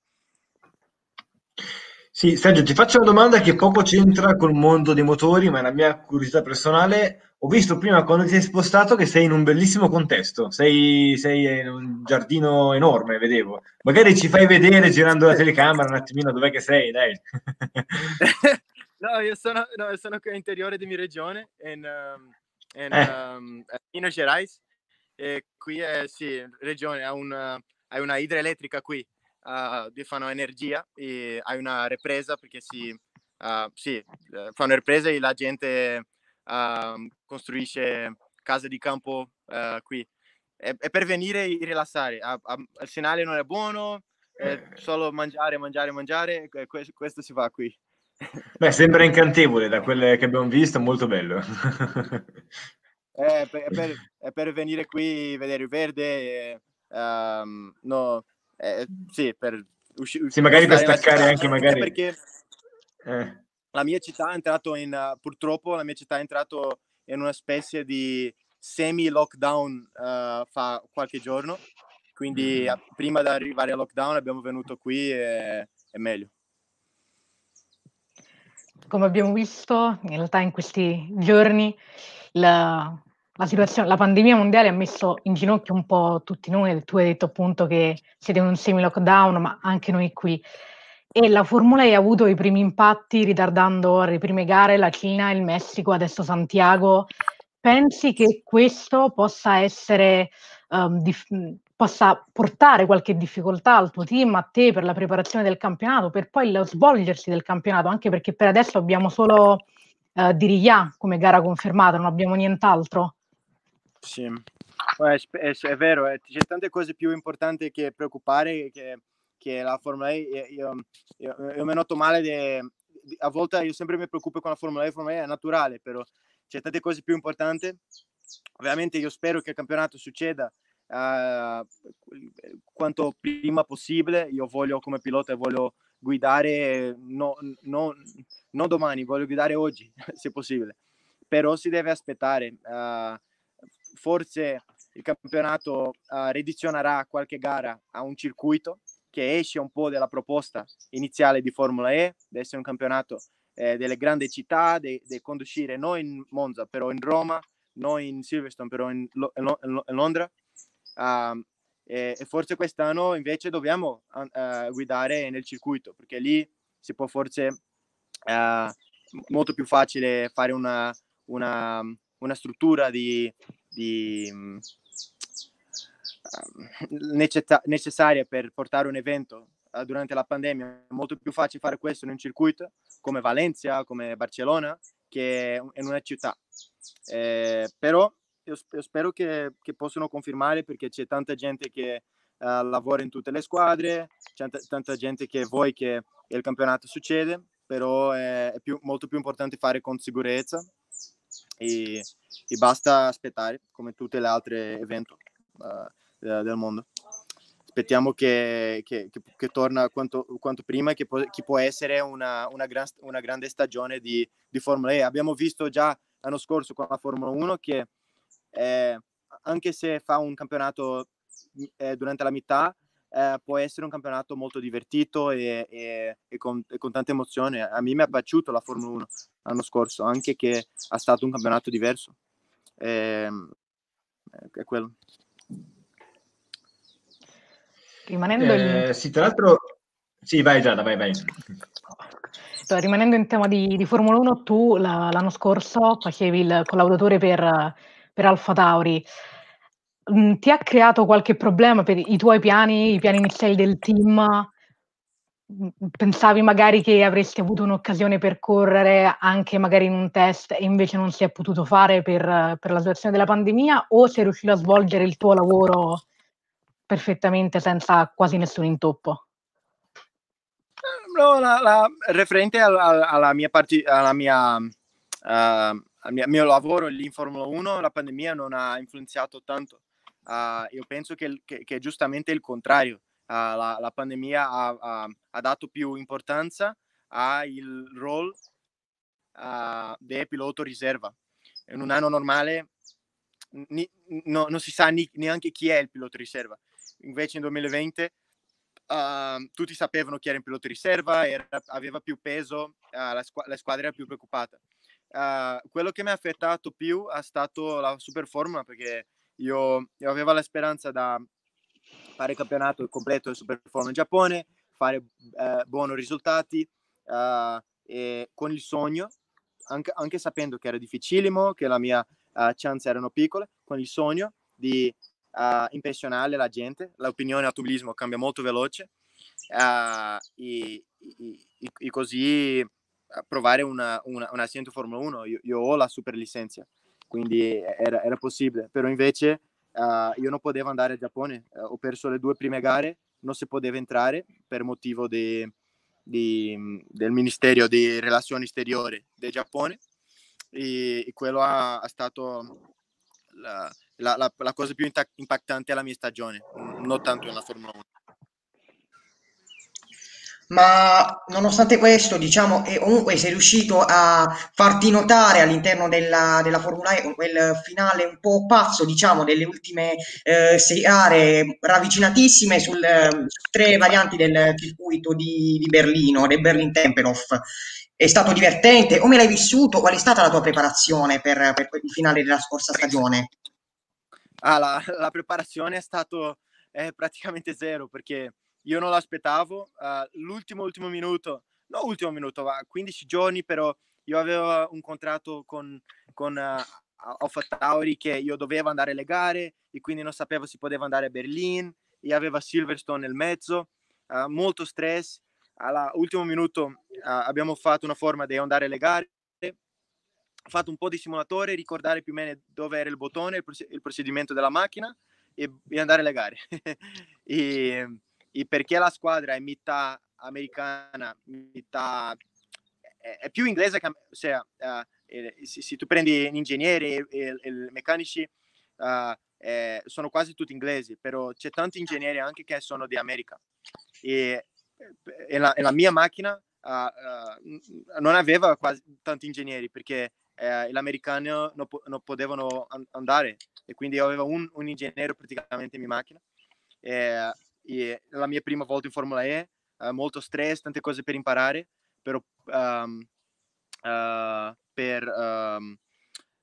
Sì, Sergio, ti faccio una domanda che poco c'entra col mondo dei motori, ma è la mia curiosità personale. Ho visto prima quando ti sei spostato che sei in un bellissimo contesto, sei, sei in un giardino enorme, vedevo. Magari ci fai vedere girando la telecamera un attimino dov'è che sei, dai. no, io sono, no, sono qui all'interiore di mia regione, in, um, in eh. um, Minas Gerais, e qui è, sì, regione, ha, un, ha una idroelettrica qui uh, di fanno energia e hai una ripresa perché si, uh, sì, eh, fanno ripresa e la gente uh, costruisce case di campo uh, qui. È, è, per venire e rilassare. A, a, il segnale non è buono, è solo mangiare, mangiare, mangiare. Questo, questo si fa qui. Beh, sembra incantevole da quelle che abbiamo visto, molto bello. è, per, è, per, è per venire qui, vedere il verde. E, um, no, eh, sì, per uscire. Sì, magari per staccare anche magari. Perché eh. La mia città è entrato in, uh, purtroppo la mia città è entrato in una specie di semi-lockdown uh, fa qualche giorno, quindi mm. prima di arrivare al lockdown abbiamo venuto qui e è meglio. Come abbiamo visto, in realtà in questi giorni la, la situazione, la pandemia mondiale ha messo in ginocchio un po' tutti noi, tu hai detto appunto che siete in un semi-lockdown, ma anche noi qui. E la Formula E ha avuto i primi impatti ritardando le prime gare, la Cina, il Messico, adesso Santiago. Pensi che questo possa essere, um, dif- possa portare qualche difficoltà al tuo team, a te per la preparazione del campionato, per poi lo svolgersi del campionato, anche perché per adesso abbiamo solo uh, Diriyah come gara confermata, non abbiamo nient'altro? Sì, è, è, è vero, eh, c'è tante cose più importanti che preoccupare che, che la Formula E. Io, io, io mi noto male, de, a volte io sempre mi preoccupo con la Formula E, la Formula E è naturale, però c'è tante cose più importanti. Ovviamente io spero che il campionato succeda uh, quanto prima possibile. Io voglio come pilota voglio guidare no, no, non domani, voglio guidare oggi, se possibile. Però si deve aspettare. Uh, forse il campionato uh, redizionerà qualche gara a un circuito che esce un po' dalla proposta iniziale di Formula E, deve essere un campionato eh, delle grandi città, di conducire non in Monza, però in Roma, non in Silverstone, però in, Lo- in Londra. Uh, e, e, forse quest'anno invece dobbiamo uh, guidare nel circuito, perché lì si può forse uh, molto più facile fare una, una, una struttura di, di, um, necessaria per portare un evento uh, durante la pandemia. È molto più facile fare questo in un circuito come Valencia, come Barcellona, che in una città. Eh, però io, io spero che, che, possano confermare perché c'è tanta gente che uh, lavora in tutte le squadre, c'è t- tanta gente che vuole che il campionato succeda, però è, è più, molto più importante fare con sicurezza e, e basta aspettare come tutte le altre eventi uh, del mondo. Aspettiamo che, che, che, che torna quanto, quanto, prima, che può, che può essere una, una, gran, una, grande stagione di, di, Formula E. Abbiamo visto già l'anno scorso con la Formula 1 che eh, anche se fa un campionato eh, durante la metà, eh, può essere un campionato molto divertito e, e, e, con, e, con, tante emozioni. A me mi è piaciuto la Formula 1 l'anno scorso, anche che ha stato un campionato diverso. Ehm, è quello. Rimanendo eh, in... Sì, tra l'altro... Sì, vai Giada, vai, vai. Rimanendo in tema di, di Formula 1, tu la, l'anno scorso facevi il collaudatore per, per Alfa Tauri. Mhmm, ti ha creato qualche problema per i tuoi piani, i piani iniziali del team? Mhmm, pensavi magari che avresti avuto un'occasione per correre anche magari in un test e invece non si è potuto fare per per la situazione della pandemia, o sei riuscito a svolgere il tuo lavoro perfettamente senza quasi nessun intoppo? no, la, la, referente alla, alla, mia parte, alla mia, uh, al mio, mio, lavoro lì in Formula 1, la pandemia non ha influenzato tanto. Uh, io penso che, che, che, è giustamente il contrario. Uh, la, la, pandemia ha, ha, ha, dato più importanza al ruolo uh, del pilota riserva. In un anno normale ni, no, non si sa ni, neanche chi è il pilota riserva. Invece in 2020 uh, tutti sapevano chi era il pilota riserva, era, aveva più peso, uh, la, squ- la, squadra era più preoccupata. Uh, quello che mi ha affettato più è stato la super formula perché io, io avevo la speranza da fare il campionato completo del super formula in Giappone, fare uh, buoni risultati e con il sogno, anche, anche, sapendo che era difficilimo, che la mia uh, chance erano piccole, con il sogno di uh, impressionare la gente. L'opinione automobilismo cambia molto veloce uh, e, e, e, così provare una, una, un assento Formula 1. Io, io, ho la super licenza, quindi era, era possibile, però invece uh, io non potevo andare al Giappone. Uh, ho perso le due prime gare, non si poteva entrare per motivo di, di, del Ministero di Relazioni Esteriori del Giappone e, e quello ha, ha stato la, la, la, la, cosa più impattante della mia stagione, non tanto nella Formula 1. Ma nonostante questo, diciamo, e comunque sei riuscito a farti notare all'interno della, della Formula E con quel finale un po' pazzo, diciamo, delle ultime eh, sei gare ravvicinatissime sul, su tre varianti del circuito di, di Berlino, del Berlin Tempelhof. È stato divertente? Come l'hai vissuto? Qual è stata la tua preparazione per, per il finale della scorsa stagione? Ah, la, la preparazione è stato eh, praticamente zero perché io non l'aspettavo. Uh, l'ultimo, ultimo minuto, no ultimo minuto, va 15 giorni, però io avevo un contratto con, con uh, Tauri che io dovevo andare alle gare e quindi non sapevo se poteva andare a Berlino e aveva Silverstone nel mezzo, uh, molto stress. All'ultimo minuto abbiamo fatto una forma di andare alle gare fatto un po' di simulatore, ricordare più o meno dove era il bottone, il, procedimento della macchina e, e andare alle gare. e, e, perché la squadra è metà americana, metà è, è più inglese che cioè, uh, se, se, tu prendi ingegneri e, meccanici uh, sono quasi tutti inglesi, però c'è tanti ingegneri anche che sono di America. E, e, la, e la mia macchina uh, non aveva quasi tanti ingegneri perché eh, l'americano non, non potevano an- andare e quindi avevo un, un ingegnere praticamente in mia macchina. Eh, e la mia prima volta in Formula E, eh, molto stress, tante cose per imparare, però um, uh, per um,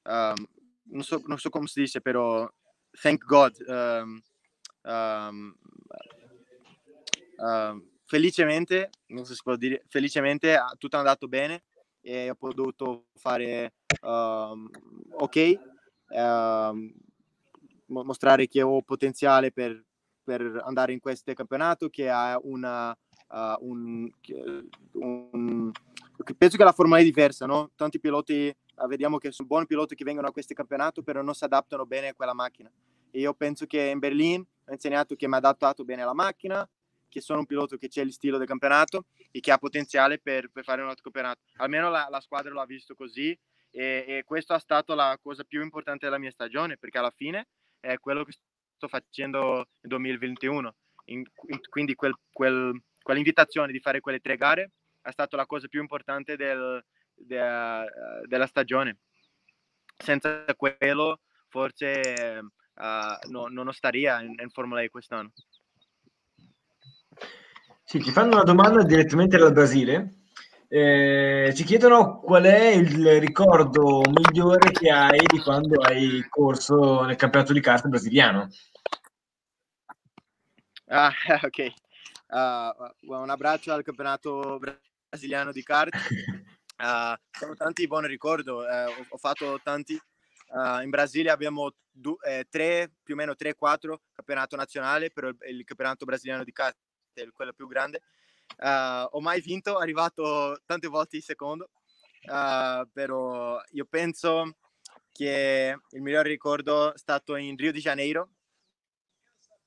um, non, so, non, so, come si dice, però thank God. felicemente, non so se si può dire, felicemente tutto è andato bene e ho potuto fare uh, ok, uh, mostrare che ho potenziale per, per, andare in questo campionato, che ha una, uh, un, un, penso che la Formula è diversa, no? Tanti piloti, uh, vediamo che sono buoni piloti che vengono a questo campionato, però non si adattano bene a quella macchina. Io penso che in Berlino ho insegnato che mi ha adattato bene alla macchina, che sono un pilota che c'è il stile del campionato e che ha potenziale per, per fare un altro campionato. Almeno la, la squadra l'ha visto così e, e questa è stata la cosa più importante della mia stagione perché alla fine è quello che sto facendo nel 2021. In, in, quindi quel, quel, quell'invitazione di fare quelle tre gare è stata la cosa più importante del, de, della stagione. Senza quello forse uh, no, non staria in, in Formula E quest'anno. Sì, ci fanno una domanda direttamente dal Brasile. Eh, ci chiedono qual è il ricordo migliore che hai di quando hai corso nel campionato di kart brasiliano. Ah, ok. Uh, un abbraccio al campionato brasiliano di kart. Uh, sono tanti buoni ricordi. Uh, ho, ho, fatto tanti. Uh, in Brasile abbiamo du- eh, tre, più o meno 3-4 campionato nazionale per il, il campionato brasiliano di kart quello più grande. Uh, ho mai vinto, arrivato tante volte in secondo, uh, però io penso che il miglior ricordo è stato in Rio de Janeiro,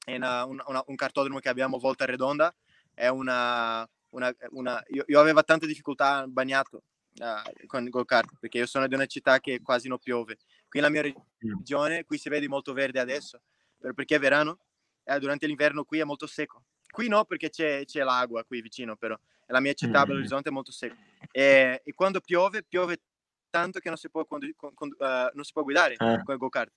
in una, una, un cartodromo che abbiamo Volta Redonda, è una, una, una io, io, avevo tante difficoltà bagnato uh, con il go-kart perché io sono di una città che quasi non piove. Qui nella mia regione, qui si vede molto verde adesso, perché è verano, eh, durante l'inverno qui è molto secco. Qui no perché c'è, c'è l'acqua qui vicino, però la mia città, Belo Horizonte, è molto secca. E, e, quando piove, piove tanto che non si può, condu- con, con, uh, non si può guidare eh. con il go-kart,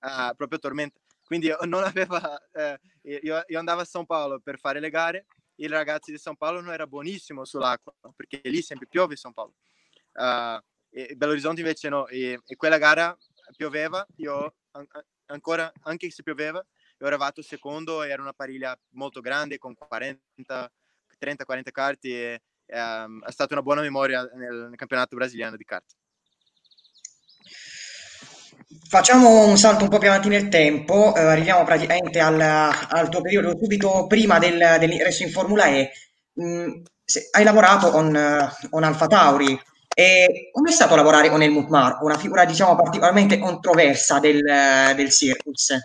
uh, proprio tormenta. Quindi non aveva, uh, io, io, andavo a São Paulo per fare le gare, i ragazzi di São Paulo non era buonissimo sull'acqua, perché lì sempre piove a São Paulo. e Belo Horizonte invece no, e, e quella gara pioveva, io an- ancora, anche se pioveva, io ero arrivato secondo era una pariglia molto grande con 40 30-40 carti e um, è stata una buona memoria nel, nel campionato brasiliano di kart. Facciamo un salto un po' più avanti nel tempo, eh, arriviamo praticamente al, al, tuo periodo subito prima del, dell'ingresso in Formula E. Mm, se, hai lavorato con, con Alfa Tauri come è stato lavorare con Helmut Marko, una figura diciamo particolarmente controversa del, del Circus?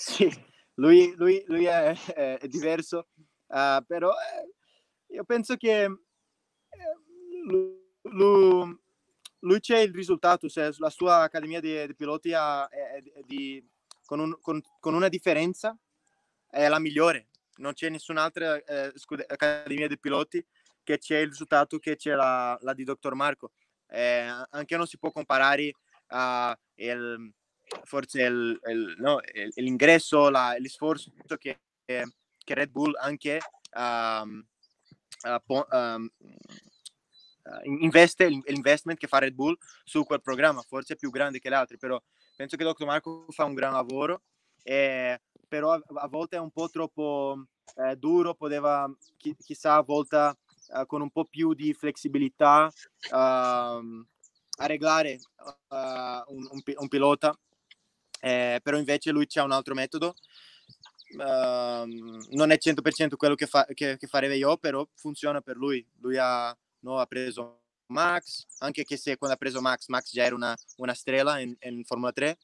Sì, lui, lui, lui è, è, è, diverso, uh, però eh, io penso che eh, lui, lui, c'è il risultato, cioè la sua accademia di, di piloti ha, è, di, con, un, con, con, una differenza è la migliore, non c'è nessun'altra eh, accademia di piloti che c'è il risultato che c'è la, la di Dr. Marco. Eh, anche non si può comparare uh, il, forse il, il, no, l'ingresso, la, sforzo che, che, Red Bull anche um, uh, um, investe, l'investment che fa Red Bull su quel programma, forse più grande che le altre, però penso che Dr. Marco fa un gran lavoro, e, però a, a volte è un po' troppo eh, duro, poteva chi, chissà a volte eh, con un po' più di flessibilità uh, a reglare uh, un, un, un pilota eh, però invece lui c'ha un altro metodo. Uh, non è 100% quello che, fa, che, che farebbe io, però funziona per lui. Lui ha, no, ha preso Max, anche che se quando ha preso Max, Max già era una, una strela in, in, Formula 3,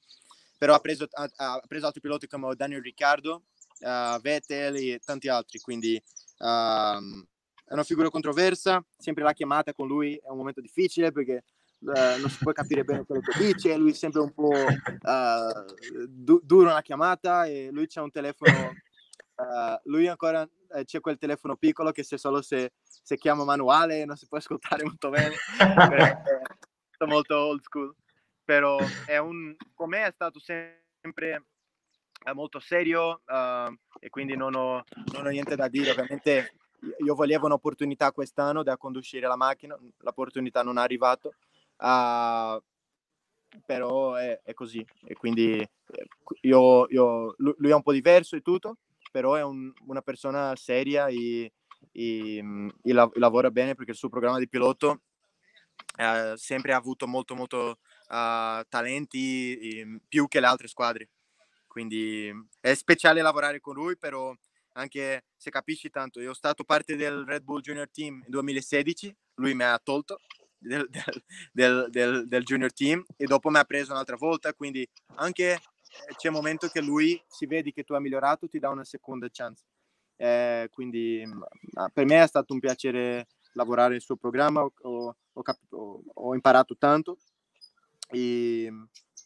però ha preso, ha, ha preso altri piloti come Daniel Ricciardo, uh, Vettel e tanti altri, quindi uh, è una figura controversa, sempre la chiamata con lui è un momento difficile perché eh, non si può capire bene quello che dice, lui è sempre un po' uh, du- duro nella chiamata e lui c'ha un telefono, uh, lui ancora eh, c'è quel telefono piccolo che se solo se, se chiama manuale non si può ascoltare molto bene, è molto old school, però è un, con me è stato sempre molto serio e quindi non ho, non ho niente da dire, ovviamente io volevo un'opportunità quest'anno da condurre la macchina, l'opportunità non è arrivata, Uh, però è, è, così. E quindi eh, io, io, lui è un po' diverso e tutto però è un, una persona seria e, e, e, lavora bene perché il suo programma di pilota ha uh, sempre avuto molto molto uh, talenti più che le altre squadre. Quindi è speciale lavorare con lui però anche se capisci tanto io sono stato parte del Red Bull Junior Team nel 2016 lui mi ha tolto del, del, del, del, junior team e dopo mi ha preso un'altra volta, quindi anche eh, c'è un momento che lui si vede che tu hai migliorato, ti dà una seconda chance. Eh, quindi per me è stato un piacere lavorare nel suo programma, ho, ho, cap- ho, ho imparato tanto e,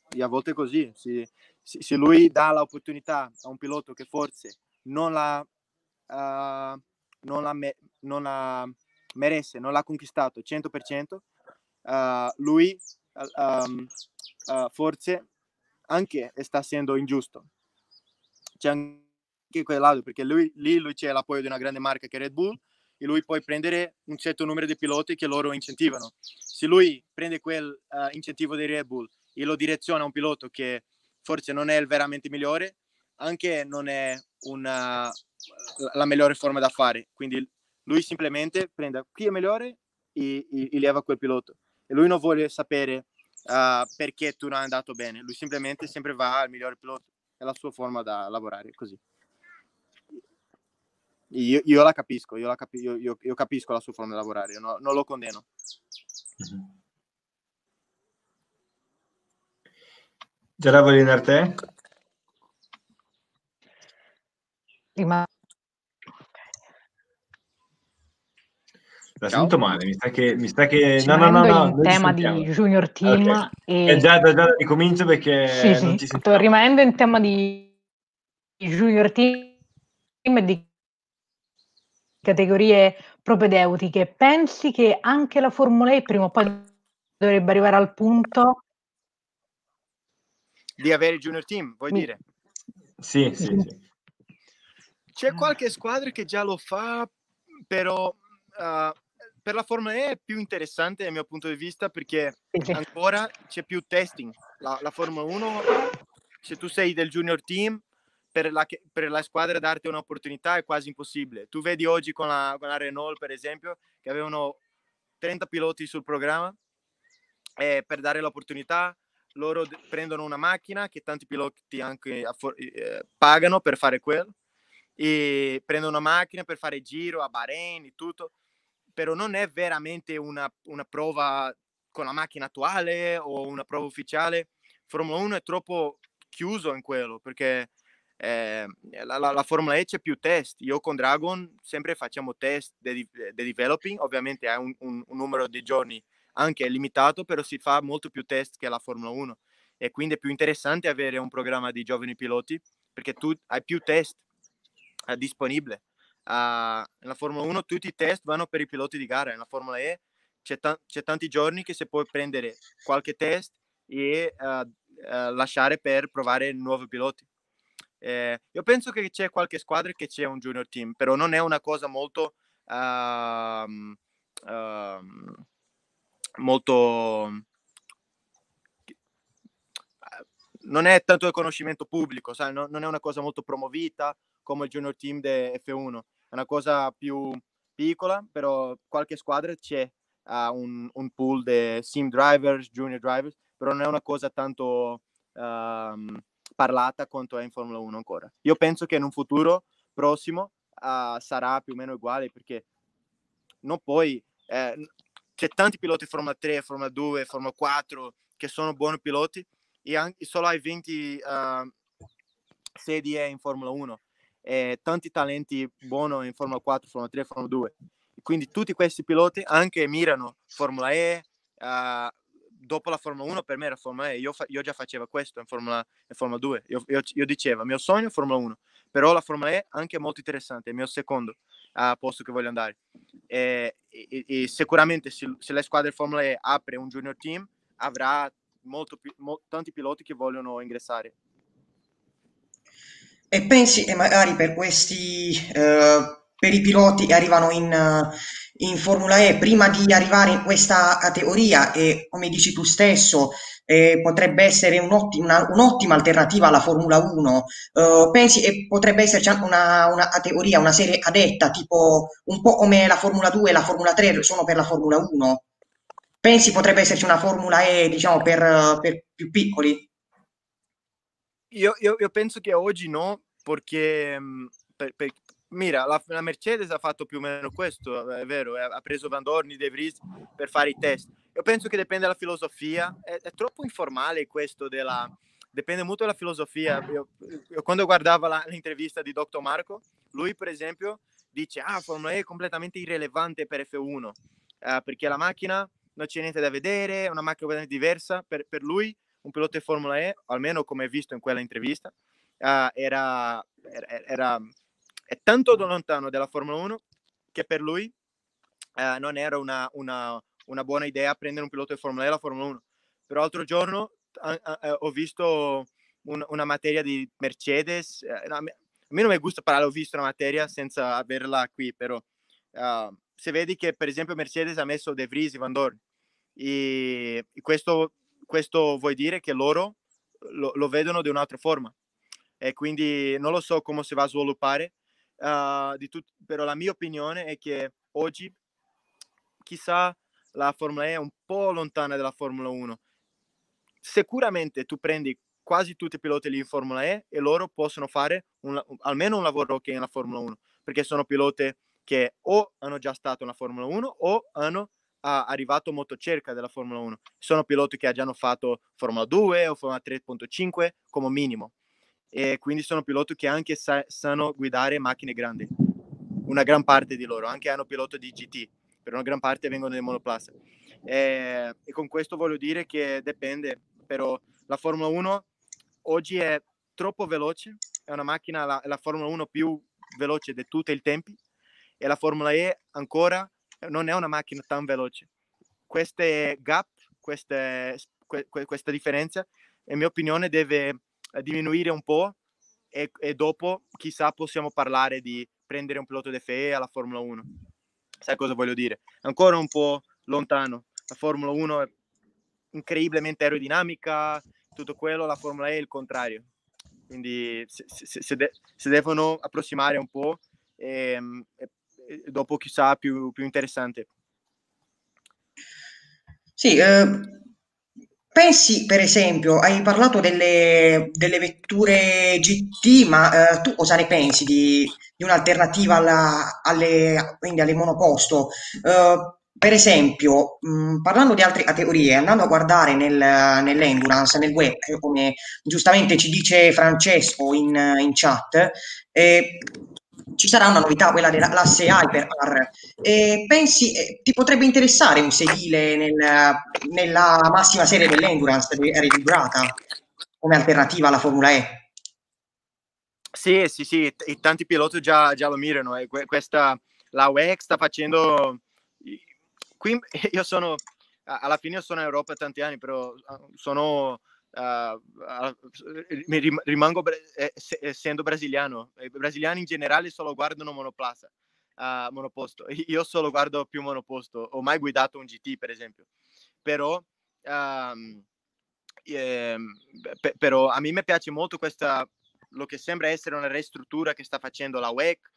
e, a volte così, se, se, lui dà l'opportunità a un pilota che forse non l'ha, uh, non l'ha, me- non l'ha merece, non l'ha conquistato 100%, uh, lui um, uh, forse anche sta essendo ingiusto. C'è anche quel lato, perché lui, lì lui c'è l'appoggio di una grande marca che è Red Bull e lui può prendere un certo numero di piloti che loro incentivano. Se lui prende quel uh, incentivo di Red Bull e lo direziona a un pilota che forse non è il veramente migliore, anche non è una, la migliore forma da fare. Quindi lui semplicemente prende chi è migliore e, e, e leva quel pilota. E lui non vuole sapere uh, perché tu non è andato bene, lui semplicemente sempre va al migliore pilota. È la sua forma da lavorare così. Io, io la capisco, io, la capi, io, io, io, capisco la sua forma di lavorare, no, non lo condeno. Mm-hmm. Già la voglio a te? Prima La Ciao. sento male, mi sa che... Mi sa che... No, no, no, no, in tema di Junior Team. Okay. E... Eh, già, già, già ricomincio perché... Sì, sì, sto rimanendo in tema di Junior Team e di categorie propedeutiche. Pensi che anche la Formula E prima o poi dovrebbe arrivare al punto di avere il junior team, vuoi dire? Sì, sì, sì. C'è qualche squadra che già lo fa, però uh, per la Formula E è più interessante dal mio punto di vista perché ancora c'è più testing. La, la Formula 1, se tu sei del junior team, per la, per la, squadra darti un'opportunità è quasi impossibile. Tu vedi oggi con la, con la, Renault, per esempio, che avevano 30 piloti sul programma e per dare l'opportunità loro d- prendono una macchina che tanti piloti anche affor- eh, pagano per fare quello e prendono una macchina per fare giro a Bahrain e tutto, però non è veramente una, una prova con la macchina attuale o una prova ufficiale. Formula 1 è troppo chiuso in quello perché eh, la, la, la, Formula E c'è più test. Io con Dragon sempre facciamo test di de, de developing, ovviamente hai un, un, un numero di giorni anche limitato, però si fa molto più test che la Formula 1 e quindi è più interessante avere un programma di giovani piloti perché tu hai più test uh, disponibile. Uh, nella Formula 1 tutti i test vanno per i piloti di gara, nella Formula E c'è, ta- c'è tanti giorni che si può prendere qualche test e uh, lasciare per provare nuovi piloti. Eh, io penso che c'è qualche squadra che c'è un junior team, però non è una cosa molto uh, uh, molto non è tanto il conoscimento pubblico, sai? non è una cosa molto promovita come il junior team di F1, è una cosa più piccola, però qualche squadra c'è uh, un, un, pool di sim drivers, junior drivers, però non è una cosa tanto uh, parlata quanto è in Formula 1 ancora. Io penso che in un futuro prossimo uh, sarà più o meno uguale perché non puoi, eh, c'è tanti piloti Formula 3, Formula 2, Formula 4 che sono buoni piloti e anche, solo hai 20 uh, sedie in Formula 1 e tanti talenti buoni in Formula 4, Formula 3, Formula 2. Quindi tutti questi piloti anche mirano Formula E, uh, dopo la Formula 1 per me era Formula E, io, fa- io già facevo questo in Formula, in Formula 2, io, io, io dicevo, mio sogno è Formula 1, però la Formula E è anche molto interessante, è il mio secondo uh, posto che voglio andare. E, e, e sicuramente se, se, la squadra di Formula E apre un junior team avrà molto, mo, tanti piloti che vogliono ingressare. E pensi, e magari per questi, eh, per i piloti che arrivano in, in Formula E, prima di arrivare in questa categoria, e come dici tu stesso, eh, potrebbe essere un'ottima, un'ottima, alternativa alla Formula 1. Eh, pensi che potrebbe esserci anche una, una, categoria, una serie cadetta, tipo un po' come la Formula 2 e la Formula 3 sono per la Formula 1? Pensi potrebbe esserci una Formula E, diciamo, per, per più piccoli? Io, io, io, penso che oggi no, perché mm, per, per, Mira, la, la, Mercedes ha fatto più o meno questo, è vero, ha preso Van Dorn, De Vries per fare i test. Io penso che dipende dalla filosofia, è, è troppo informale questo della... Dipende molto dalla filosofia. Io, io quando guardavo la, l'intervista di Dr. Marco, lui per esempio dice, ah, Formula E è completamente irrilevante per F1, eh, perché la macchina non c'è niente da vedere, è una macchina completamente diversa. Per, per lui un pilota di Formula E, almeno come visto in quella intervista, uh, era, era, era è tanto lontano dalla Formula 1 che per lui eh, non era una, una, una, buona idea prendere un pilota di Formula E alla Formula 1. Però l'altro giorno a, ho visto un, una materia di Mercedes, no, a, me, non mi gusta parlare, ho visto una materia senza averla qui, però uh, se vedi che per esempio Mercedes ha messo De Vries e Van Dorn, e questo, questo vuol dire che loro lo, lo vedono di un'altra forma e quindi non lo so come si va a sviluppare uh, tut- però la mia opinione è che oggi chissà la Formula E è un po' lontana dalla Formula 1. Sicuramente tu prendi quasi tutti i piloti lì in Formula E e loro possono fare un, almeno un lavoro è nella Formula 1, perché sono piloti che o hanno già stato nella Formula 1 o hanno uh, arrivato molto cerca della Formula 1. Sono piloti che già hanno fatto Formula 2 o Formula 3.5 come minimo e quindi sono piloti che anche sa- sanno guidare macchine grandi, una gran parte di loro, anche hanno piloti di GT per una gran parte vengono dai monoplaza. E, e con questo voglio dire che dipende, però la Formula 1 oggi è troppo veloce, è una macchina, la, la Formula 1 più veloce di tutti i tempi e la Formula E ancora non è una macchina tan veloce. Queste gap, queste, que, questa differenza, in mia opinione, deve diminuire un po' e, e, dopo chissà possiamo parlare di prendere un pilota di FE alla Formula 1. Sai cosa voglio dire? Ancora un po' lontano. La Formula 1 è incredibilmente aerodinamica, tutto quello, la Formula E è il contrario. Quindi se, de- devono approssimare un po' e, e dopo chissà più, più interessante. Sì, eh, Pensi, per esempio, hai parlato delle, delle vetture GT, ma eh, tu cosa ne pensi di, di un'alternativa alla, alle, alle monoposto? Uh, per esempio, mh, parlando di altre categorie, andando a guardare nel, nell'endurance, nel web, come giustamente ci dice Francesco in, in chat, eh, ci sarà una novità, quella dell'asse Hypercar. E pensi, eh, ti potrebbe interessare un sedile nel, nella massima serie dell'Endurance registrata come alternativa alla Formula E? Sì, sì, sì, i tanti piloti già, già lo mirano. Eh. Questa, la WEC sta facendo... Qui io sono, alla fine io sono in Europa tanti anni, però ah, sono Uh, uh, rimango eh, essendo brasiliano. I brasiliani in generale solo guardano monoplaza, uh, monoposto. Io solo guardo più monoposto. Ho mai guidato un GT, per esempio. Però, um, eh, pe- però a me piace molto questa, lo che sembra essere una ristruttura che sta facendo la WEC,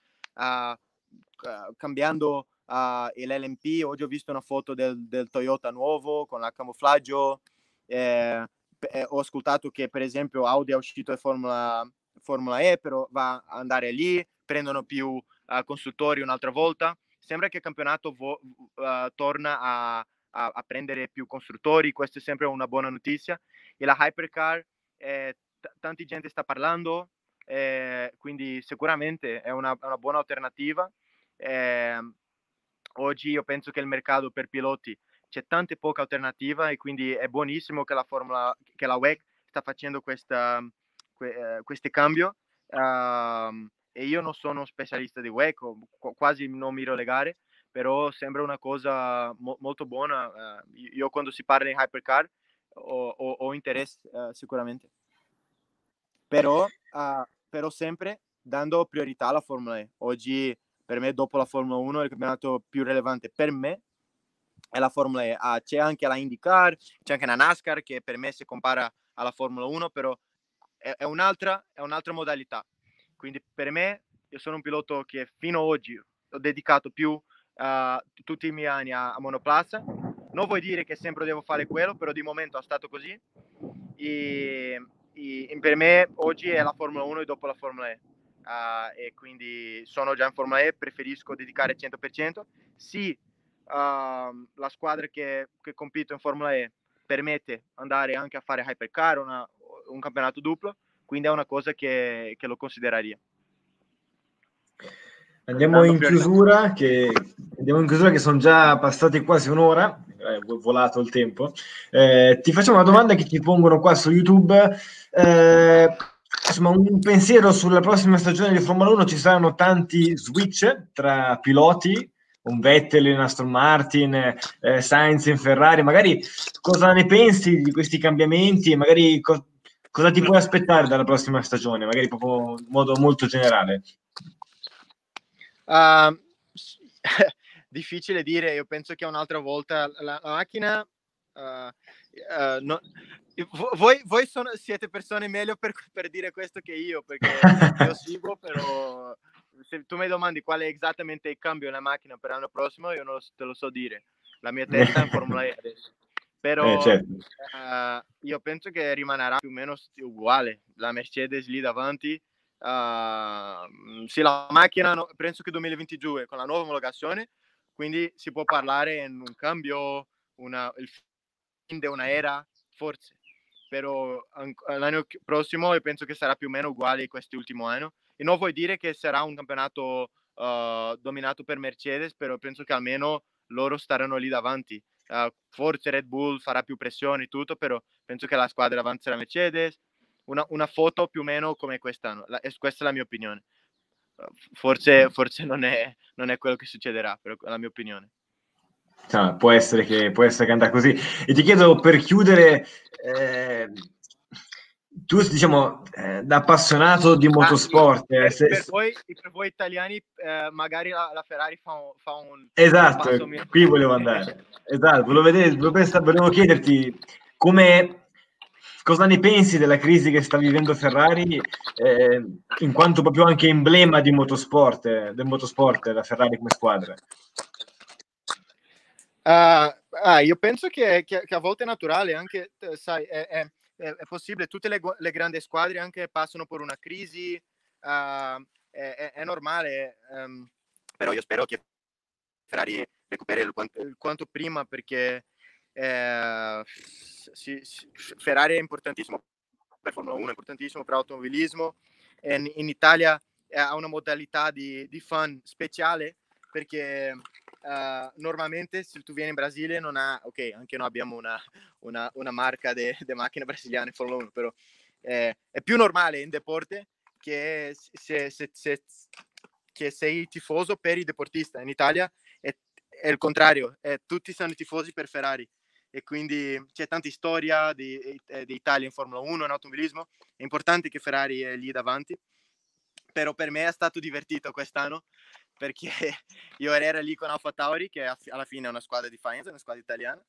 cambiando l'LMP. Oggi ho visto una foto del, del Toyota nuovo con il camuffaggio. Eh, eh, ho ascoltato che per esempio Audi è uscito da Formula, Formula E, però va a andare lì, prendono più uh, costruttori un'altra volta. Sembra che il campionato vo- uh, torna a, a, a, prendere più costruttori, questa è sempre una buona notizia. E la Hypercar, eh, t- tanta gente sta parlando, eh, quindi sicuramente è una, una buona alternativa. Eh, oggi io penso che il mercato per piloti c'è tante poche alternative e quindi è buonissimo che la Formula, che la WEC sta facendo questa, que, uh, questo cambio. Uh, e io non sono specialista di WEC, quasi non miro le gare, però sembra una cosa mo- molto buona. Uh, io quando si parla di hypercar ho, ho, ho interesse eh, sicuramente. Però, però sempre dando priorità alla Formula E. Oggi per me dopo la Formula 1 è il campionato più rilevante per me è la Formula E. Ah, c'è anche la IndyCar, c'è anche la NASCAR che per me si compara alla Formula 1, però è, è, un'altra, è un'altra modalità. Quindi per me, io sono un pilota che fino ad oggi ho dedicato più uh, tutti i miei anni a, a, monoplaza. Non vuol dire che sempre devo fare quello, però di momento è stato così. E, e per me oggi è la Formula 1 e dopo la Formula E. Uh, e quindi sono già in Formula E, preferisco dedicare 100%. Sì, uh, la squadra che, che compito in Formula E permette andare anche a fare hypercar, una, un campionato duplo, quindi è una cosa che, che lo consideraria. Andiamo in, chiusura, che, andiamo in chiusura che sono già passati quasi un'ora, è volato il tempo. Eh, ti facciamo una domanda che ti pongono qua su YouTube. Eh, insomma, un pensiero sulla prossima stagione di Formula 1, ci saranno tanti switch tra piloti, un Vettel in Aston Martin, eh, Sainz in Ferrari, magari cosa ne pensi di questi cambiamenti e magari co- cosa ti puoi aspettare dalla prossima stagione, magari proprio in modo molto generale? Uh, difficile dire, io penso che un'altra volta la, la macchina... Uh, uh, no, voi, voi sono, siete persone meglio per, per, dire questo che io, perché io seguo, però se tu mi domandi qual è esattamente il cambio nella macchina per l'anno prossimo, io non lo, te lo so dire. La mia testa è in Formula E adesso. Però eh, certo. uh, io penso che rimarrà più o meno uguale. La Mercedes lì davanti. Uh, sì, la macchina no, penso che 2022 con la nuova omologazione, quindi si può parlare in un cambio, una, il fin di una era, forse. Però l'anno prossimo io penso che sarà più o meno uguale questo ultimo anno non vuol dire che sarà un campionato uh, dominato per Mercedes, però penso che almeno loro staranno lì davanti. Uh, forse Red Bull farà più pressione e tutto, però penso che la squadra davanti sarà Mercedes. Una, una foto più o meno come quest'anno, la, questa è la mia opinione. Forse, forse non, è, non è quello che succederà, però è la mia opinione. Ah, può, essere che, può essere che andrà così. E ti chiedo per chiudere, eh, tu diciamo eh, da appassionato di ah, motorsport ah, se, per, voi, per, voi, italiani eh, magari la, la, Ferrari fa un, fa un esatto un qui volevo andare. Esatto volevo, vedere, volevo chiederti come cosa ne pensi della crisi che sta vivendo Ferrari eh, in quanto proprio anche emblema di motorsport eh, del motorsport la Ferrari come squadra? Uh, ah, io penso che, che, che, a volte è naturale anche sai è, è è, è possibile, tutte le, le, grandi squadre anche passano per una crisi, uh, è, è, normale, um, però io spero che Ferrari recuperi il quanto, il quanto prima perché eh, sì, sì, Ferrari è importantissimo per Formula 1, è importantissimo per automobilismo. In, in Italia ha una modalità di, di fun speciale perché uh, normalmente se tu vieni in Brasile non ha, ok, anche noi abbiamo una, una, una marca di macchine brasiliane Formula 1, però eh, è più normale in deporte che, se, se, se, che sei tifoso per i deportisti. In Italia è, è il contrario, è, tutti sono tifosi per Ferrari e quindi c'è tanta storia di, eh, di Italia in Formula 1, in automobilismo. È importante che Ferrari è lì davanti, però per me è stato divertito quest'anno perché io ero lì con Alfa Tauri, che alla fine è una squadra di Faenza, una squadra italiana,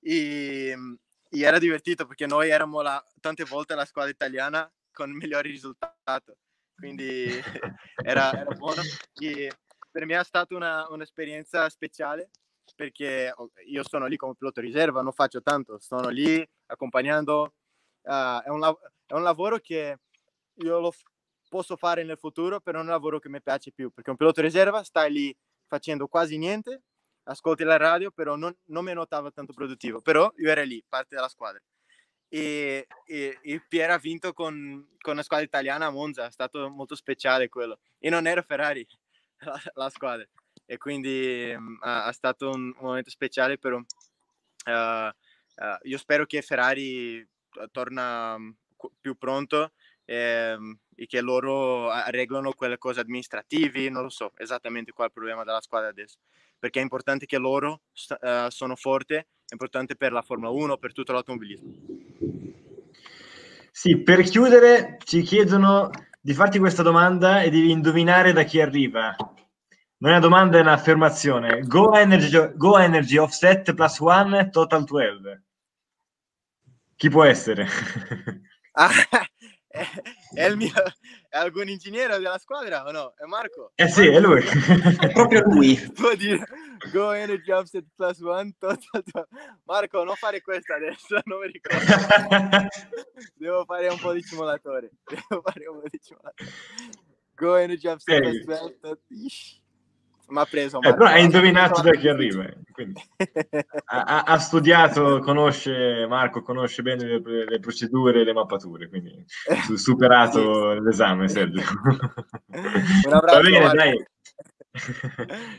e, mm, e era divertito perché noi eravamo la, tante volte la squadra italiana con migliori risultati, quindi era, era, buono. E per me è stata una, un'esperienza speciale perché io sono lì come pilota riserva, non faccio tanto, sono lì accompagnando. Uh, è, un, è un lavoro che io lo, posso fare nel futuro, però è un lavoro che mi piace più, perché un pilota riserva stai lì facendo quasi niente, ascolti la radio, però non, non mi notava tanto produttivo, però io ero lì, parte della squadra. E, e, e Piera ha vinto con, con una squadra italiana a Monza, è stato molto speciale quello. E non era Ferrari la, la squadra, e quindi è stato un, momento speciale, però uh, uh, io spero che Ferrari torna mm, più pronto ehm, e che loro arreglano quelle cose amministrative, non lo so esattamente qual è il problema della squadra adesso, perché è importante che loro uh, sono forti, è importante per la Formula 1, per tutto l'automobilismo. Sì, per chiudere ci chiedono di farti questa domanda e devi indovinare da chi arriva. Non è una domanda, è un'affermazione. Go Energy, Go Energy Offset plus one, total 12. Chi può essere? ah, è, il mio, è algún ingegnere della squadra o no? È Marco? Eh sì, è lui. è proprio lui. Può dire Go Energy Offset plus one. Total, Marco, non fare questo adesso, non mi ricordo. Devo fare un po' di simulatore. Devo fare un po' di simulatore. Go Energy Offset plus one mi ha preso. Eh, però hai indovinato da chi arriva. Quindi, ha, ha, studiato, conosce Marco, conosce bene le, le procedure e le mappature, quindi ha superato l'esame, Sergio. Un abbraccio, Va bene, Marco. dai.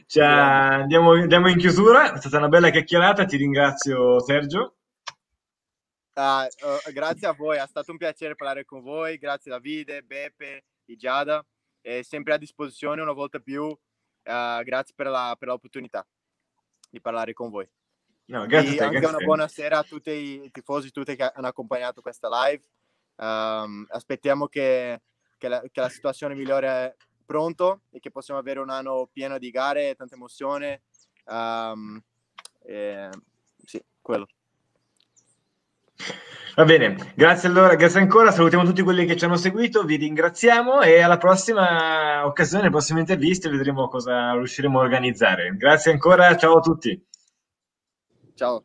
Cioè, andiamo, andiamo, in chiusura, è stata una bella chiacchierata, ti ringrazio Sergio. Ah, uh, grazie a voi, è stato un piacere parlare con voi, grazie Davide, Beppe, Giada, è sempre a disposizione una volta più Uh, grazie per, la, per, l'opportunità di parlare con voi. No, grazie, e anche grazie. una buona sera a tutti i tifosi, tutti che hanno accompagnato questa live. Um, aspettiamo che, che, la, che, la, situazione migliore pronto e che possiamo avere un anno pieno di gare e tanta emozione. Um, e, sì, quello. Va bene, grazie allora, grazie ancora, salutiamo tutti quelli che ci hanno seguito, vi ringraziamo e alla prossima occasione, alle prossime interviste vedremo cosa riusciremo a organizzare. Grazie ancora, ciao a tutti. Ciao.